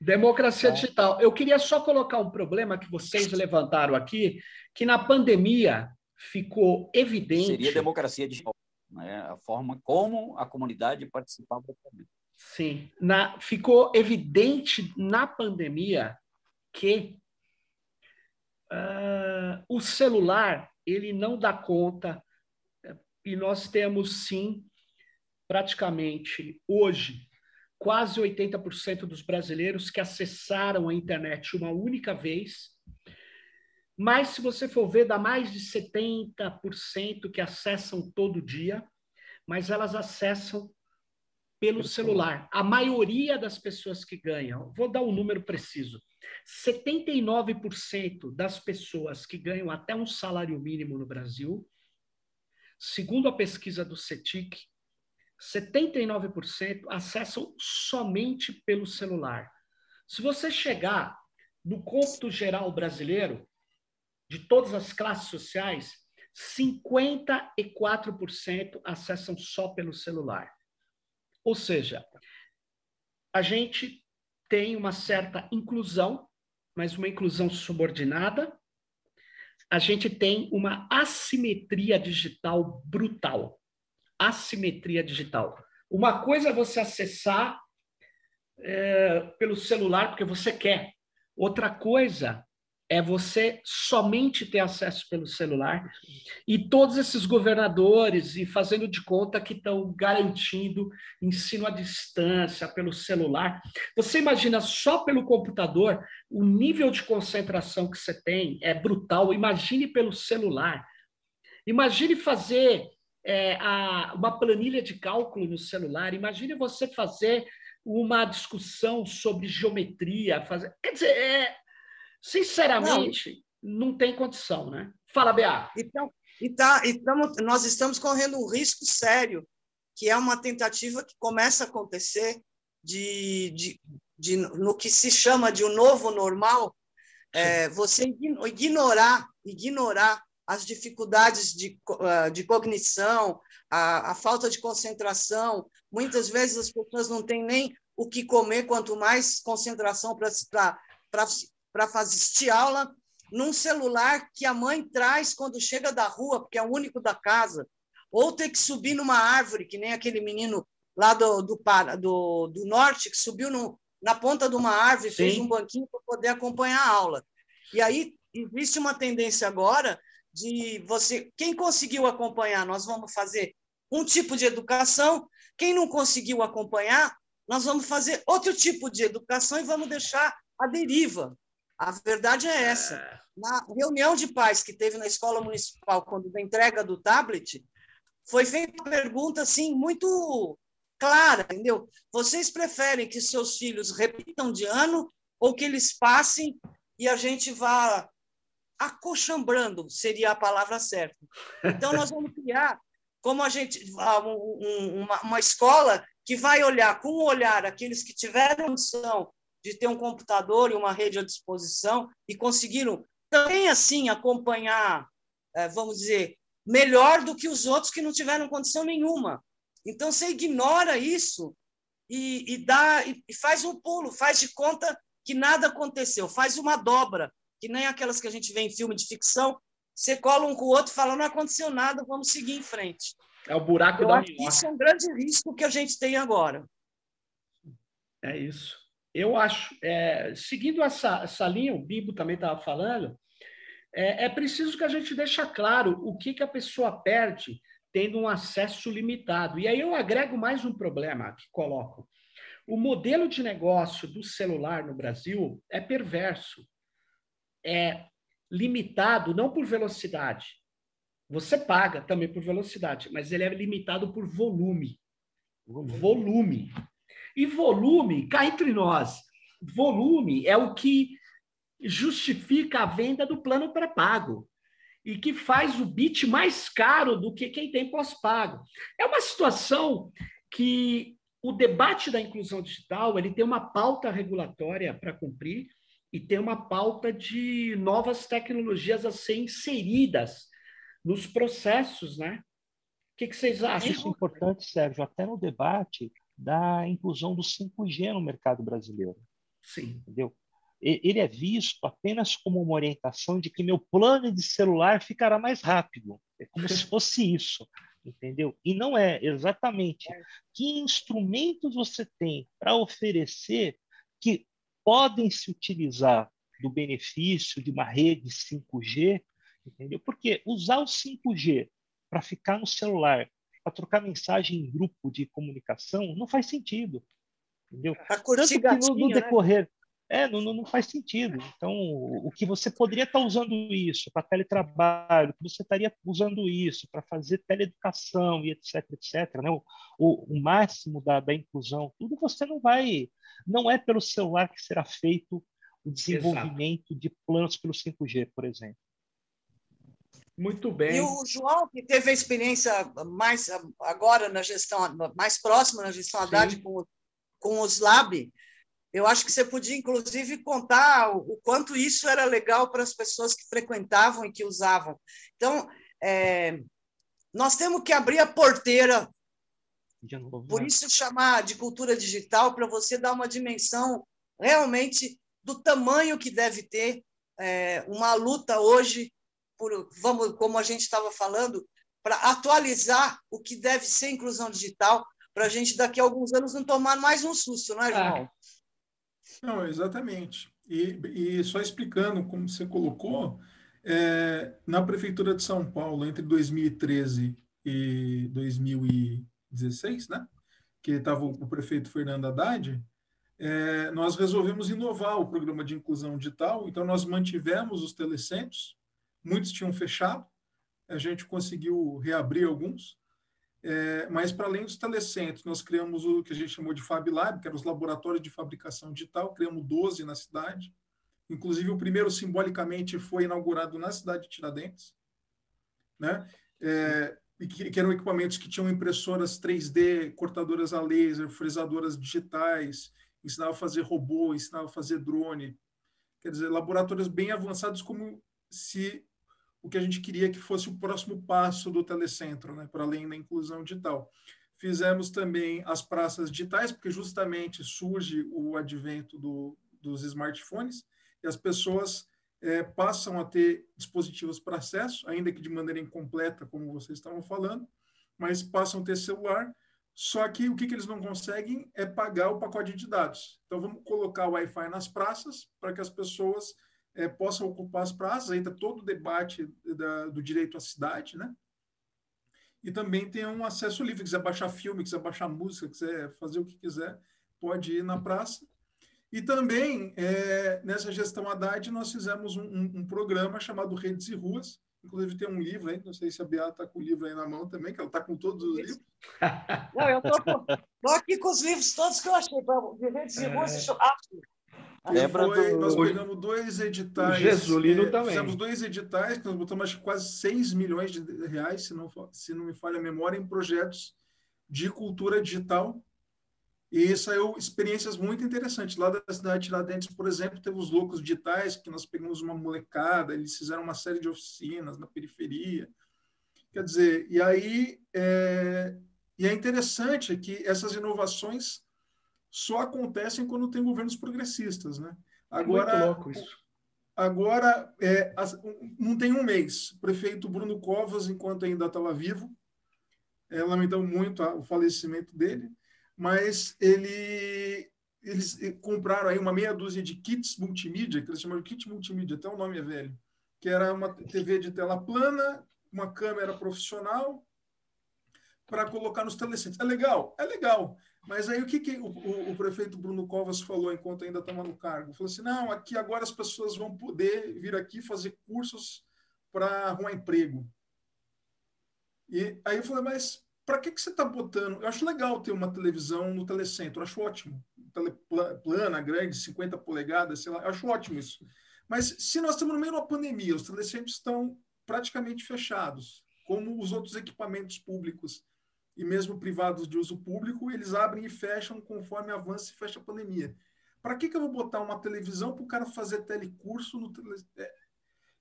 Speaker 1: Democracia é. digital. Eu queria só colocar um problema que vocês levantaram aqui, que na pandemia ficou evidente.
Speaker 4: Seria democracia digital, né? A forma como a comunidade participava também.
Speaker 1: Sim, na, ficou evidente na pandemia que uh, o celular ele não dá conta e nós temos sim praticamente hoje quase 80% dos brasileiros que acessaram a internet uma única vez. Mas se você for ver, dá mais de 70% que acessam todo dia, mas elas acessam pelo celular. A maioria das pessoas que ganham, vou dar um número preciso: 79% das pessoas que ganham até um salário mínimo no Brasil, segundo a pesquisa do CETIC, 79% acessam somente pelo celular. Se você chegar no cômputo geral brasileiro, de todas as classes sociais, 54% acessam só pelo celular. Ou seja, a gente tem uma certa inclusão, mas uma inclusão subordinada. A gente tem uma assimetria digital brutal. Assimetria digital. Uma coisa é você acessar é, pelo celular porque você quer. Outra coisa é você somente ter acesso pelo celular e todos esses governadores e fazendo de conta que estão garantindo ensino à distância pelo celular. Você imagina só pelo computador o nível de concentração que você tem é brutal. Imagine pelo celular. Imagine fazer é, a, uma planilha de cálculo no celular. Imagine você fazer uma discussão sobre geometria. Fazer... Quer dizer, é, Sinceramente, não, não tem condição, né? Fala, Bea.
Speaker 2: Então, e tá, estamos, nós estamos correndo um risco sério, que é uma tentativa que começa a acontecer de, de, de no que se chama de um novo normal, é, você ignorar, ignorar as dificuldades de, ah, de cognição, a, a falta de concentração. Muitas vezes as pessoas não têm nem o que comer, quanto mais concentração para assistir aula num celular que a mãe traz quando chega da rua, porque é o único da casa, ou ter que subir numa árvore, que nem aquele menino lá do, do, do, do norte, que subiu no, na ponta de uma árvore, Sim. fez um banquinho para poder acompanhar a aula. E aí existe uma tendência agora de você, quem conseguiu acompanhar, nós vamos fazer um tipo de educação, quem não conseguiu acompanhar, nós vamos fazer outro tipo de educação e vamos deixar a deriva. A verdade é essa. É. Na reunião de pais que teve na escola municipal, quando da entrega do tablet, foi feita uma pergunta assim muito clara, entendeu? Vocês preferem que seus filhos repitam de ano ou que eles passem e a gente vá acochambrando, seria a palavra certa. Então, nós vamos criar como a gente uma, uma escola que vai olhar com o olhar aqueles que tiveram noção de ter um computador e uma rede à disposição e conseguiram também assim acompanhar, é, vamos dizer, melhor do que os outros que não tiveram condição nenhuma. Então você ignora isso e, e dá e faz um pulo, faz de conta que nada aconteceu, faz uma dobra, que nem aquelas que a gente vê em filme de ficção. Você cola um com o outro, fala não aconteceu nada, vamos seguir em frente.
Speaker 1: É o buraco
Speaker 2: Eu
Speaker 1: da
Speaker 2: acho Isso é um grande risco que a gente tem agora.
Speaker 1: É isso. Eu acho, é, seguindo essa, essa linha, o Bibo também estava falando, é, é, preciso que a gente deixe claro o que, que a pessoa perde tendo um acesso limitado. E aí eu agrego mais um problema que coloco. O modelo de negócio do celular no Brasil é perverso. É limitado não por velocidade. Você paga também por velocidade, mas ele é limitado por volume. Volume. E volume, cá entre nós, volume é o que justifica a venda do plano pré-pago e que faz o bit mais caro do que quem tem pós-pago. É uma situação que o debate da inclusão digital ele tem uma pauta regulatória para cumprir e tem uma pauta de novas tecnologias a serem inseridas nos processos, né? O que, que vocês acham?
Speaker 3: Isso é importante, Sérgio, até no debate da inclusão do 5G no mercado brasileiro.
Speaker 1: Sim.
Speaker 3: Entendeu? Ele é visto apenas como uma orientação de que meu plano de celular ficará mais rápido. É como se fosse isso, entendeu? E não é exatamente. Que instrumentos você tem para oferecer que podem se utilizar do benefício de uma rede 5G, entendeu? Porque usar o 5G para ficar no celular para trocar mensagem em grupo de comunicação não faz sentido. Entendeu? Tanto que no, no né? decorrer. Né? É, não, não faz sentido. Então, o que você poderia estar usando isso para teletrabalho, que você estaria usando isso para fazer teleeducação e etc, etc, né? o, o, o máximo da, da inclusão, tudo você não vai. Não é pelo celular que será feito o desenvolvimento Exato. de planos pelo 5G, por exemplo.
Speaker 1: Muito bem.
Speaker 2: E o João, que teve a experiência mais agora na gestão, mais próxima na gestão Haddad com, com os Lab, eu acho que você podia, inclusive, contar o, o quanto isso era legal para as pessoas que frequentavam e que usavam. Então, é, nós temos que abrir a porteira, por né? isso chamar de cultura digital, para você dar uma dimensão realmente do tamanho que deve ter é, uma luta hoje por, vamos, como a gente estava falando, para atualizar o que deve ser inclusão digital, para a gente daqui a alguns anos não tomar mais um susto, não é, João? Ah.
Speaker 5: Não, exatamente. E, e só explicando como você colocou, é, na Prefeitura de São Paulo, entre 2013 e 2016, né, que estava o prefeito Fernando Haddad, é, nós resolvemos inovar o programa de inclusão digital, então nós mantivemos os telecentros, muitos tinham fechado, a gente conseguiu reabrir alguns, é, mas para além dos telecentros, nós criamos o que a gente chamou de Fab Lab, que eram os laboratórios de fabricação digital, criamos 12 na cidade, inclusive o primeiro simbolicamente foi inaugurado na cidade de Tiradentes, né? É, e que, que, eram equipamentos que tinham impressoras 3D, cortadoras a laser, fresadoras digitais, ensinava a fazer robô, ensinava a fazer drone, quer dizer, laboratórios bem avançados como se o que a gente queria que fosse o próximo passo do telecentro, né, para além da inclusão digital. Fizemos também as praças digitais, porque justamente surge o advento do, dos smartphones e as pessoas é, passam a ter dispositivos para acesso, ainda que de maneira incompleta, como vocês estavam falando, mas passam a ter celular. Só que o que, que eles não conseguem é pagar o pacote de dados. Então, vamos colocar o Wi-Fi nas praças para que as pessoas é, possam ocupar as praças, ainda todo o debate da, do direito à cidade, né? E também tem um acesso livre, quiser baixar filme, quiser baixar música, quiser fazer o que quiser, pode ir na praça. E também, é, nessa gestão Haddad, nós fizemos um, um, um, programa chamado Redes e Ruas. Inclusive, tem um livro aí, não sei se a Beata está com o livro aí na mão também, que ela está com todos os livros.
Speaker 2: Não, eu estou aqui com os livros todos que eu achei, de Redes e Ruas e Churrasco.
Speaker 5: Lembra foi, do... Nós pegamos dois editais. O
Speaker 1: Jesulino é, também.
Speaker 5: Fizemos dois editais, que nós botamos acho, quase 6 milhões de reais, se não, se não me falha a memória, em projetos de cultura digital e saiu experiências muito interessantes. Lá da cidade de Tiradentes, por exemplo, teve os Loucos Digitais, que nós pegamos uma molecada, eles fizeram uma série de oficinas na periferia. Quer dizer, e aí é, e é interessante que essas inovações só acontecem quando tem governos progressistas, né?
Speaker 1: Agora, é isso.
Speaker 5: Agora, é, não tem um mês, o prefeito Bruno Covas, enquanto ainda estava vivo, é, lamentamos muito o falecimento dele, mas ele, eles compraram aí uma meia dúzia de kits multimídia, que eles chamam de kit multimídia, até o nome é velho, que era uma TV de tela plana, uma câmera profissional, para colocar nos telecentros. É legal? É legal. Mas aí o que, que o, o, o, prefeito Bruno Covas falou enquanto ainda estava no cargo? Falou assim: não, aqui agora as pessoas vão poder vir aqui fazer cursos para arrumar emprego. E aí eu falei, mas para que, que você está botando? Eu acho legal ter uma televisão no telecentro, acho ótimo. Plana, grande, 50 polegadas, sei lá, acho ótimo isso. Mas se nós estamos no meio de uma pandemia, os telecentros estão praticamente fechados, como os outros equipamentos públicos e mesmo privados de uso público, eles abrem e fecham conforme avança e fecha a pandemia. Para que, que eu vou botar uma televisão para o cara fazer telecurso no tele... É.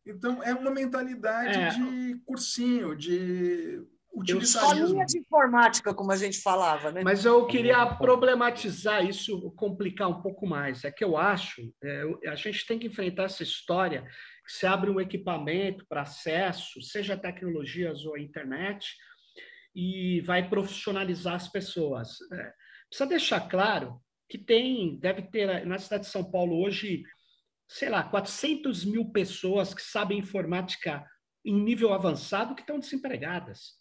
Speaker 5: Então, é uma mentalidade é. de cursinho, de
Speaker 2: Escolinha de informática, como a gente falava, né?
Speaker 1: Mas eu queria problematizar isso, complicar um pouco mais. É que eu acho, é, a gente tem que enfrentar essa história que se abre um equipamento para acesso, seja tecnologias ou internet, e vai profissionalizar as pessoas. É, precisa deixar claro que tem, deve ter na cidade de São Paulo hoje, sei lá, 400 mil pessoas que sabem informática em nível avançado que estão desempregadas.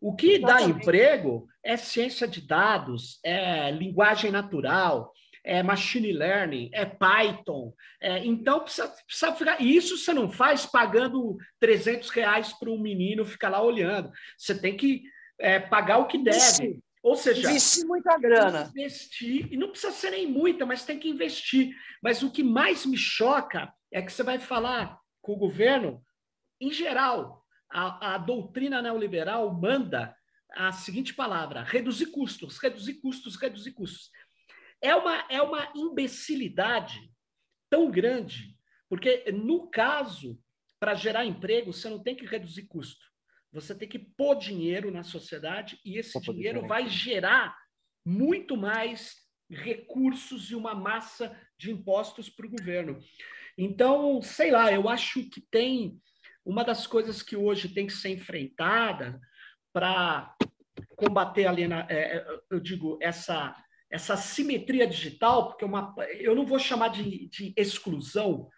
Speaker 1: O que Exatamente. dá emprego é ciência de dados, é linguagem natural, é machine learning, é Python. É, então, precisa, precisa ficar. E isso você não faz pagando 300 reais para um menino ficar lá olhando. Você tem que é, pagar o que deve. Ou seja,
Speaker 2: investir muita grana.
Speaker 1: Investir, e não precisa ser nem muita, mas tem que investir. Mas o que mais me choca é que você vai falar com o governo, em geral, a, a doutrina neoliberal manda a seguinte palavra: reduzir custos, reduzir custos, reduzir custos. É uma, é uma imbecilidade tão grande, porque, no caso, para gerar emprego, você não tem que reduzir custo. Você tem que pôr dinheiro na sociedade e esse dinheiro vai gerar muito mais recursos e uma massa de impostos para o governo. Então, sei lá, eu acho que tem uma das coisas que hoje tem que ser enfrentada para combater ali, na, é, é, eu digo, essa, essa simetria digital, porque uma, eu não vou chamar de, de exclusão,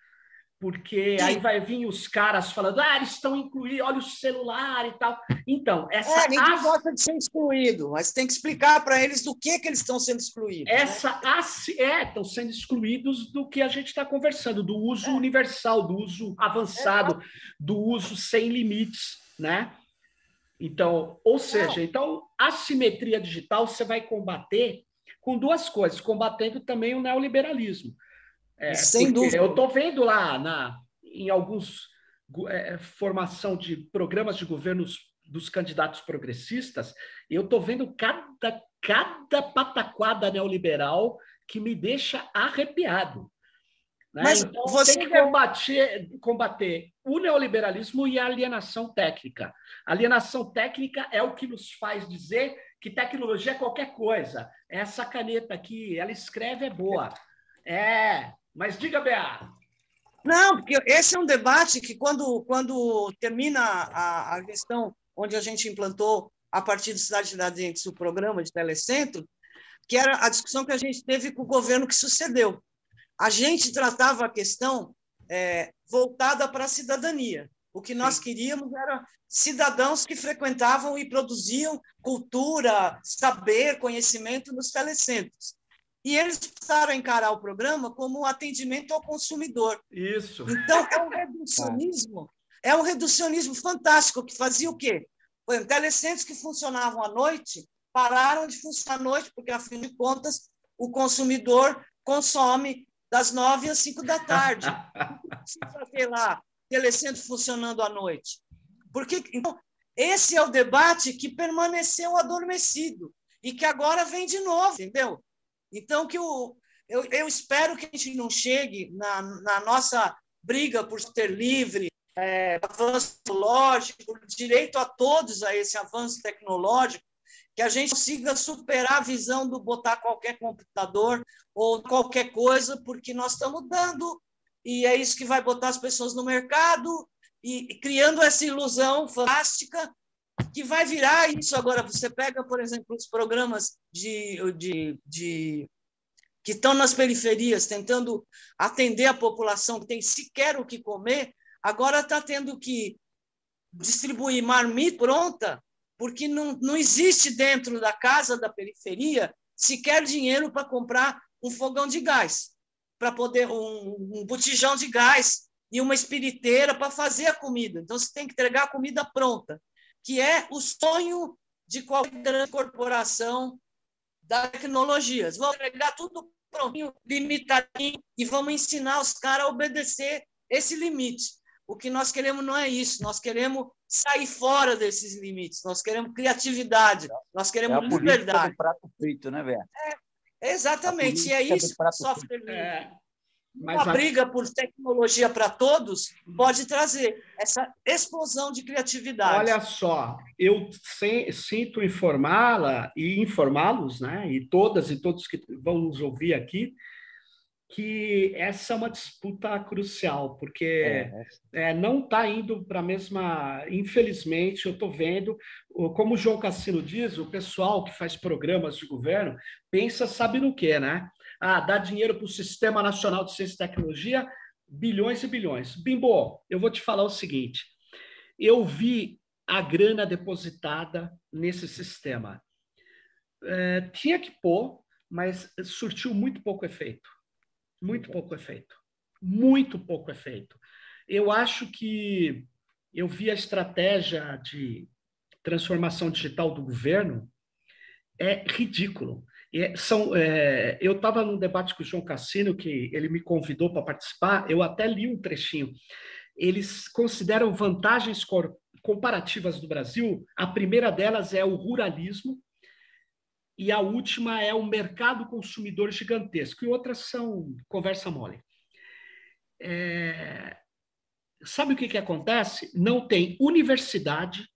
Speaker 1: porque Sim. aí vai vir os caras falando, ah, eles estão incluídos, olha o celular e tal. Então, essa...
Speaker 2: É, ninguém as... gosta de ser excluído, mas tem que explicar para eles do que, que eles estão sendo excluídos.
Speaker 1: Né? Essa, né? as... É, estão sendo excluídos do que a gente está conversando, do uso é. universal, do uso avançado, é. do uso sem limites, né? Então, ou seja, então, a simetria digital você vai combater com duas coisas, combatendo também o neoliberalismo. É, Sem dúvida. Eu estou vendo lá na, em alguns é, formação de programas de governos dos candidatos progressistas, eu estou vendo cada, cada pataquada neoliberal que me deixa arrepiado. Né? Mas então, você tem que combater, combater o neoliberalismo e a alienação técnica. A alienação técnica é o que nos faz dizer que tecnologia é qualquer coisa. Essa caneta aqui, ela escreve, é boa. É, mas diga, Bea.
Speaker 2: Não, porque esse é um debate que, quando, quando termina a, a questão onde a gente implantou, a partir do Cidade Tiradentes, o programa de telecentro, que era a discussão que a gente teve com o governo que sucedeu. A gente tratava a questão é, voltada para a cidadania. O que nós queríamos era cidadãos que frequentavam e produziam cultura, saber, conhecimento nos telecentros. E eles passaram a encarar o programa como um atendimento ao consumidor.
Speaker 1: Isso.
Speaker 2: Então, é um reducionismo, é um reducionismo fantástico, que fazia o quê? Por exemplo, telecentros que funcionavam à noite pararam de funcionar à noite, porque, afinal de contas, o consumidor consome das nove às cinco da tarde. Não precisa ter lá telecentro funcionando à noite. Porque, então, esse é o debate que permaneceu adormecido e que agora vem de novo, entendeu? Então, que o, eu, eu espero que a gente não chegue na, na nossa briga por ser livre, é, avanço tecnológico, direito a todos a esse avanço tecnológico, que a gente consiga superar a visão do botar qualquer computador ou qualquer coisa, porque nós estamos dando, e é isso que vai botar as pessoas no mercado, e criando essa ilusão fantástica que vai virar isso agora. Você pega, por exemplo, os programas de, de, de que estão nas periferias, tentando atender a população que tem sequer o que comer, agora está tendo que distribuir marmita pronta porque não, não existe dentro da casa da periferia sequer dinheiro para comprar um fogão de gás, para poder um, um botijão de gás e uma espiriteira para fazer a comida. Então você tem que entregar a comida pronta, que é o sonho de qualquer grande corporação das tecnologias. Vamos entregar tudo prontinho, limitadinho, e vamos ensinar os caras a obedecer esse limite. O que nós queremos não é isso, nós queremos sair fora desses limites, nós queremos criatividade, nós queremos é a liberdade.
Speaker 4: Do prato feito, né, velho?
Speaker 2: É, exatamente, e é isso que o software é, Uma a... briga por tecnologia para todos pode trazer essa explosão de criatividade.
Speaker 1: Olha só, eu sinto informá-la e informá-los, né, e todas e todos que vão nos ouvir aqui, que essa é uma disputa crucial, porque é. É, não está indo para a mesma. Infelizmente, eu estou vendo, como o João Cassino diz, o pessoal que faz programas de governo pensa, sabe no que, né? Ah, dá dinheiro para o Sistema Nacional de Ciência e Tecnologia, bilhões e bilhões. Bimbo, eu vou te falar o seguinte: eu vi a grana depositada nesse sistema. É, tinha que pôr, mas surtiu muito pouco efeito muito pouco efeito. Muito pouco efeito. Eu acho que eu vi a estratégia de transformação digital do governo é ridículo. É, são, é, eu estava num debate com o João Cassino, que ele me convidou para participar, eu até li um trechinho. Eles consideram vantagens comparativas do Brasil. A primeira delas é o ruralismo, e a última é o mercado consumidor gigantesco, e outras são conversa mole. É... Sabe o que, que acontece? Não tem universidade,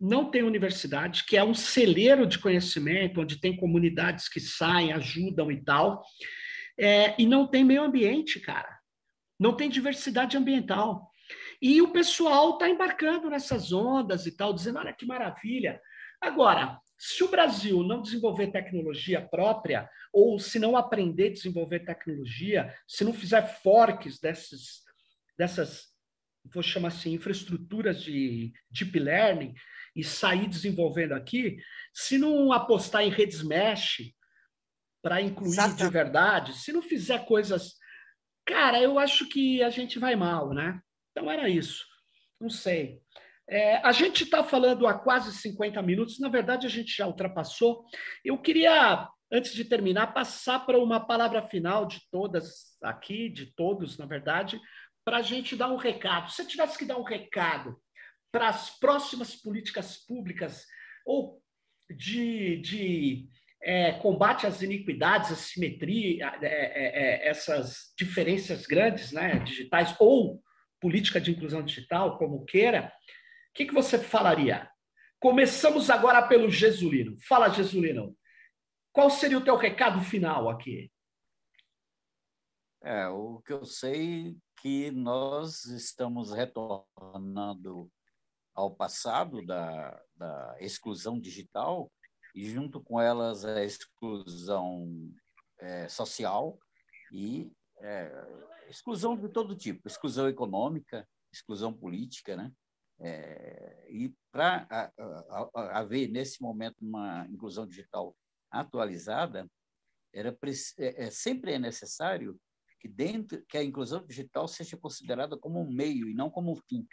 Speaker 1: não tem universidade, que é um celeiro de conhecimento, onde tem comunidades que saem, ajudam e tal, é... e não tem meio ambiente, cara. Não tem diversidade ambiental. E o pessoal está embarcando nessas ondas e tal, dizendo: olha que maravilha. Agora, se o Brasil não desenvolver tecnologia própria, ou se não aprender a desenvolver tecnologia, se não fizer forks dessas, dessas vou chamar assim, infraestruturas de deep learning e sair desenvolvendo aqui, se não apostar em redes mesh para incluir Exatamente. de verdade, se não fizer coisas. Cara, eu acho que a gente vai mal, né? Então era isso. Não sei. É, a gente está falando há quase 50 minutos, na verdade a gente já ultrapassou. Eu queria, antes de terminar, passar para uma palavra final de todas aqui, de todos, na verdade, para a gente dar um recado. Se eu tivesse que dar um recado para as próximas políticas públicas ou de, de é, combate às iniquidades, a simetria, é, é, é, essas diferenças grandes né, digitais, ou política de inclusão digital, como queira, que, que você falaria? Começamos agora pelo Jesulino. Fala, Jesulino. Qual seria o teu recado final aqui?
Speaker 4: É, o que eu sei que nós estamos retornando ao passado da, da exclusão digital e junto com elas a exclusão é, social e é, exclusão de todo tipo, exclusão econômica, exclusão política, né? É, e para haver nesse momento uma inclusão digital atualizada, era é, é, sempre é necessário que dentro que a inclusão digital seja considerada como um meio e não como um fim,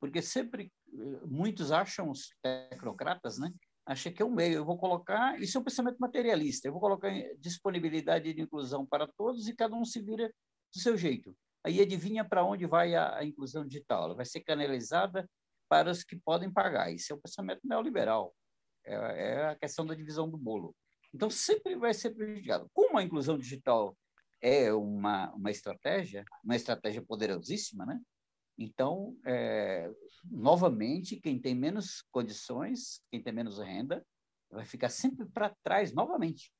Speaker 4: porque sempre eh, muitos acham os tecnocratas, né, acha que é um meio. Eu vou colocar, isso é um pensamento materialista, eu vou colocar disponibilidade de inclusão para todos e cada um se vira do seu jeito. Aí adivinha para onde vai a, a, inclusão digital? Ela vai ser canalizada para os que podem pagar. Isso é um pensamento neoliberal. É, é a questão da divisão do bolo. Então, sempre vai ser prejudicado. Como a inclusão digital é uma, uma estratégia, uma estratégia poderosíssima, né? Então, é, novamente, quem tem menos condições, quem tem menos renda, vai ficar sempre para trás novamente.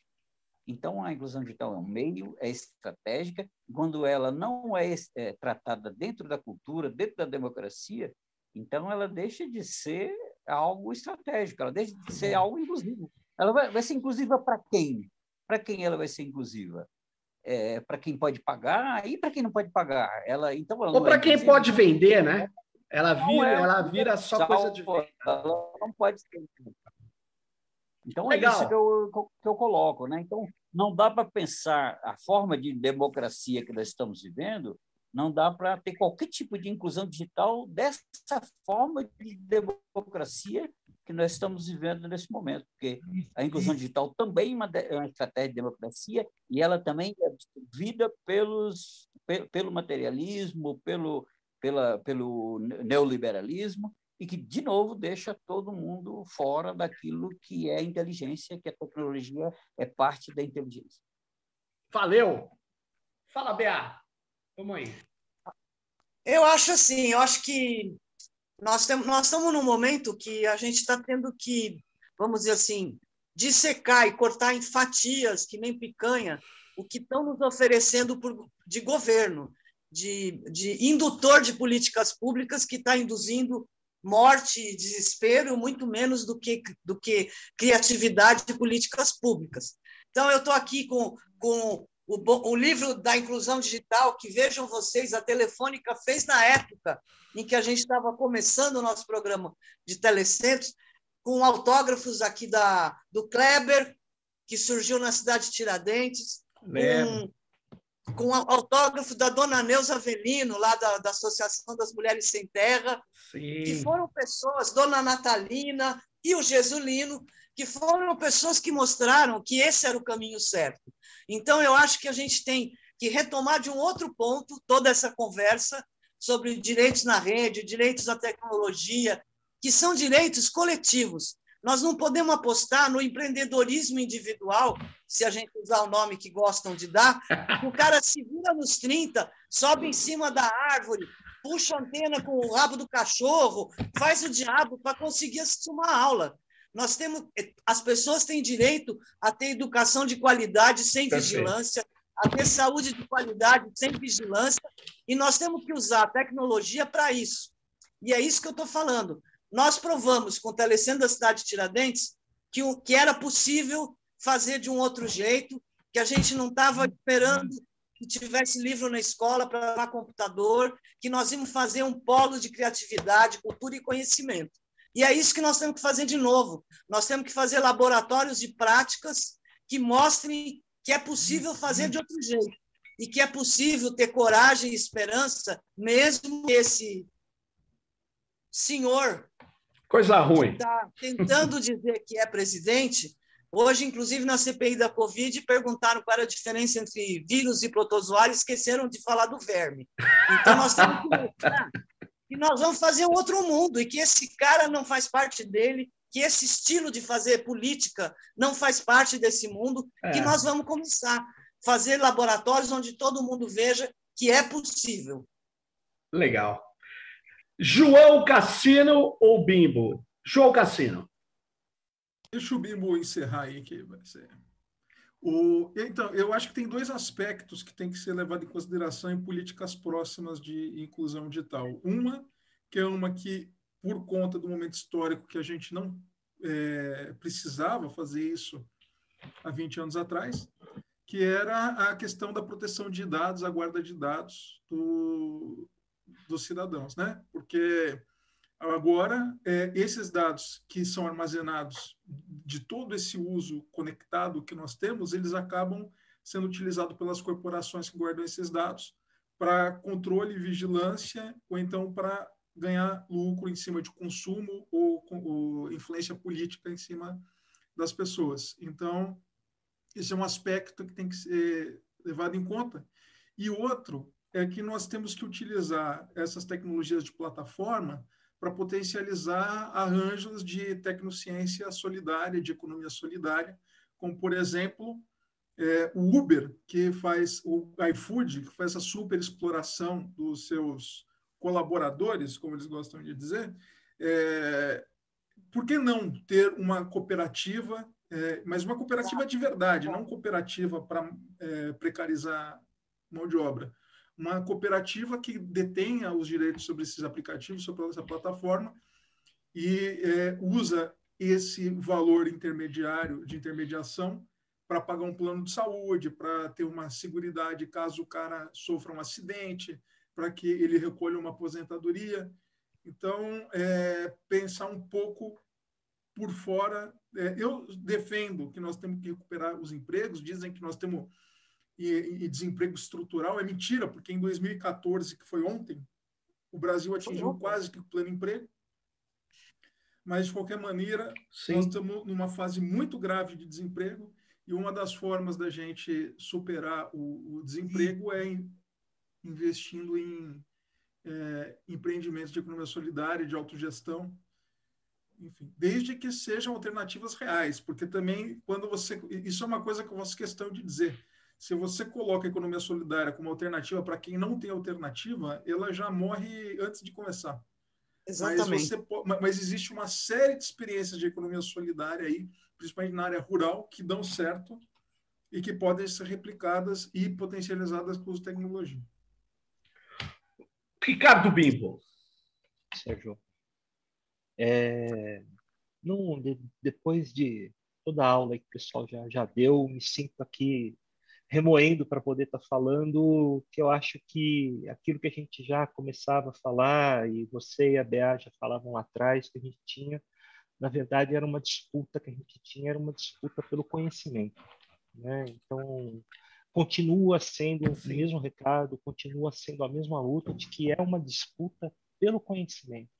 Speaker 4: Então, a inclusão digital é um meio, é estratégica. Quando ela não é, é tratada dentro da cultura, dentro da democracia, então ela deixa de ser algo estratégico, ela deixa de ser algo inclusivo. Ela vai, vai ser inclusiva para quem? Para quem ela vai ser inclusiva? é, para quem pode pagar e para quem não pode pagar. Ela, então, ela
Speaker 1: Ou para é quem pode vender, né? Ela vira, é, ela vira só coisa de venda.
Speaker 4: Ela não pode ser. Então Legal. é isso que eu, que eu coloco, né? Então não dá para pensar a forma de democracia que nós estamos vivendo, não dá para ter qualquer tipo de inclusão digital dessa forma de democracia que nós estamos vivendo nesse momento, porque a inclusão digital também é uma, é uma estratégia de democracia e ela também é absorvida pelos, pelo materialismo, pelo, pela, pelo neoliberalismo, e que, de novo, deixa todo mundo fora daquilo que é inteligência, que a tecnologia é parte da inteligência.
Speaker 1: Valeu! Fala, Bea. Vamos aí.
Speaker 2: Eu acho assim, eu acho que nós, temos, nós estamos num momento que a gente está tendo que, vamos dizer assim, dissecar e cortar em fatias, que nem picanha, o que estão nos oferecendo por, de governo, de, de indutor de políticas públicas que está induzindo morte e desespero, muito menos do que, do que criatividade de políticas públicas. Então, eu estou aqui com, com o, o livro da inclusão digital, que vejam vocês, a Telefônica fez na época em que a gente estava começando o nosso programa de telecentros, com autógrafos aqui da, do Kleber, que surgiu na cidade de Tiradentes, com autógrafo da dona Neuza Avelino, lá da, da Associação das Mulheres Sem Terra, Sim. que foram pessoas, dona Natalina e o Jesulino, que foram pessoas que mostraram que esse era o caminho certo. Então, eu acho que a gente tem que retomar de um outro ponto toda essa conversa sobre direitos na rede, direitos à tecnologia, que são direitos coletivos. Nós não podemos apostar no empreendedorismo individual, se a gente usar o nome que gostam de dar, o cara se vira nos 30, sobe em cima da árvore, puxa a antena com o rabo do cachorro, faz o diabo para conseguir assistir uma aula. Nós temos, as pessoas têm direito a ter educação de qualidade sem Perfeito. vigilância, a ter saúde de qualidade sem vigilância, e nós temos que usar a tecnologia para isso. E é isso que eu estou falando. Nós provamos com o Telecentro da cidade de Tiradentes que, que era possível fazer de um outro jeito, que a gente não estava esperando que tivesse livro na escola para dar computador, que nós íamos fazer um polo de criatividade, cultura e conhecimento. E é isso que nós temos que fazer de novo. Nós temos que fazer laboratórios de práticas que mostrem que é possível fazer de outro jeito e que é possível ter coragem e esperança, mesmo esse senhor
Speaker 1: coisa ruim
Speaker 2: está tentando dizer que é presidente. Hoje, inclusive na CPI da Covid, perguntaram qual era a diferença entre vírus e protozoário, esqueceram de falar do verme. Então nós temos que, que nós vamos fazer um outro mundo e que esse cara não faz parte dele, que esse estilo de fazer política não faz parte desse mundo, é. que nós vamos começar a fazer laboratórios onde todo mundo veja que é possível.
Speaker 1: Legal. João Cassino ou Bimbo? João Cassino.
Speaker 5: Deixa o Bimbo encerrar aí, que vai ser. O, então, eu acho que tem dois aspectos que tem que ser levado em consideração em políticas próximas de inclusão digital. Uma, que é uma que, por conta do momento histórico que a gente não é, precisava fazer isso há 20 anos atrás, que era a questão da proteção de dados, a guarda de dados do, dos cidadãos, né? Porque Agora, é, esses dados que são armazenados de todo esse uso conectado que nós temos, eles acabam sendo utilizados pelas corporações que guardam esses dados para controle e vigilância, ou então para ganhar lucro em cima de consumo ou, ou influência política em cima das pessoas. Então, esse é um aspecto que tem que ser levado em conta. E outro é que nós temos que utilizar essas tecnologias de plataforma para potencializar arranjos de tecnociência solidária, de economia solidária, como, por exemplo, é, o Uber, que faz o iFood, que faz essa super exploração dos seus colaboradores, como eles gostam de dizer, é, por que não ter uma cooperativa, é, mas uma cooperativa de verdade, não cooperativa para é, precarizar mão de obra, uma cooperativa que detenha os direitos sobre esses aplicativos, sobre essa plataforma, e é, usa esse valor intermediário de intermediação para pagar um plano de saúde, para ter uma segurança caso o cara sofra um acidente, para que ele recolha uma aposentadoria. Então, é, pensar um pouco por fora. É, eu defendo que nós temos que recuperar os empregos, dizem que nós temos e, e, desemprego estrutural é mentira, porque em 2014, que foi ontem, o Brasil atingiu quase que o pleno emprego. Mas, de qualquer maneira, Sim. nós estamos numa fase muito grave de desemprego e uma das formas da gente superar o, o desemprego é em, investindo em é, empreendimentos de economia solidária, de autogestão, enfim, desde que sejam alternativas reais, porque também quando você, isso é uma coisa que eu faço questão de dizer, se você coloca a economia solidária como alternativa para quem não tem alternativa, ela já morre antes de começar.
Speaker 2: Exatamente.
Speaker 5: Mas, você, mas existe uma série de experiências de economia solidária aí, principalmente na área rural, que dão certo e que podem ser replicadas e potencializadas com tecnologia.
Speaker 1: Ricardo Bimbo.
Speaker 3: Sérgio, é, não, de, depois de toda a aula que o pessoal já, já deu, me sinto aqui remoendo para poder estar tá falando, que eu acho que aquilo que a gente já começava a falar, e você e a Bea já falavam lá atrás, que a gente tinha, na verdade, era uma disputa que a gente tinha, era uma disputa pelo conhecimento. Né? Então, continua sendo o mesmo recado, continua sendo a mesma luta de que é uma disputa pelo conhecimento.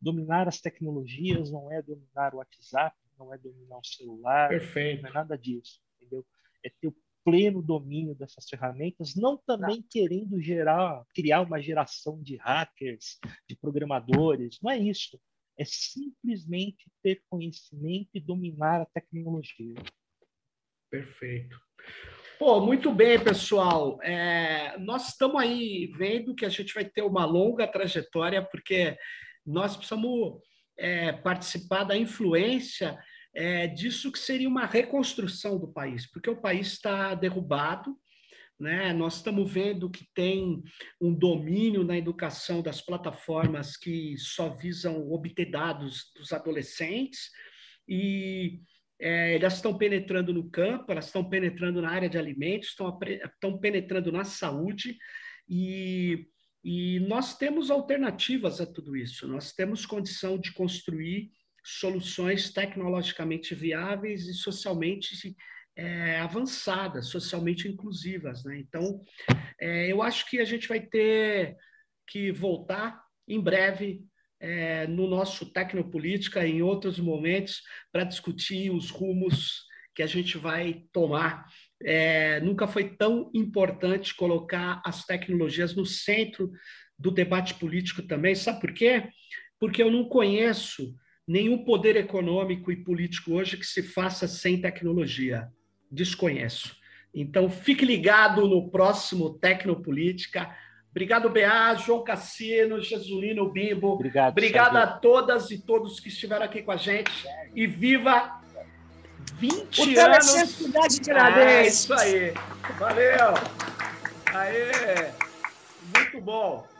Speaker 3: Dominar as tecnologias não é dominar o WhatsApp, não é dominar o celular,
Speaker 1: Perfeito.
Speaker 3: não é nada disso, entendeu? É ter o pleno domínio dessas ferramentas, não também tá. querendo gerar, criar uma geração de hackers, de programadores, não é isso. É simplesmente ter conhecimento e dominar a tecnologia.
Speaker 1: Perfeito. Pô, muito bem, pessoal. É, nós estamos aí vendo que a gente vai ter uma longa trajetória, porque nós precisamos é, participar da influência é, disso que seria uma reconstrução do país, porque o país está derrubado, né? Nós estamos vendo que tem um domínio na educação das plataformas que só visam obter dados dos adolescentes e é, elas estão penetrando no campo, elas estão penetrando na área de alimentos, estão, penetrando na saúde e, e nós temos alternativas a tudo isso. Nós temos condição de construir soluções tecnologicamente viáveis e socialmente é, avançadas, socialmente inclusivas. Né? Então, é, eu acho que a gente vai ter que voltar em breve é, no nosso Tecnopolítica, em outros momentos, para discutir os rumos que a gente vai tomar. É, nunca foi tão importante colocar as tecnologias no centro do debate político também. Sabe por quê? Porque eu não conheço nenhum poder econômico e político hoje que se faça sem tecnologia. Desconheço. Então, fique ligado no próximo Tecnopolítica. Obrigado, Bea, João Cassino, Jesulino Bimbo. Obrigado. Obrigado a todas e todos que estiveram aqui com a gente. E viva 20 o anos.
Speaker 2: Cidade de ah,
Speaker 1: é isso aí. Valeu. Aê. Muito bom.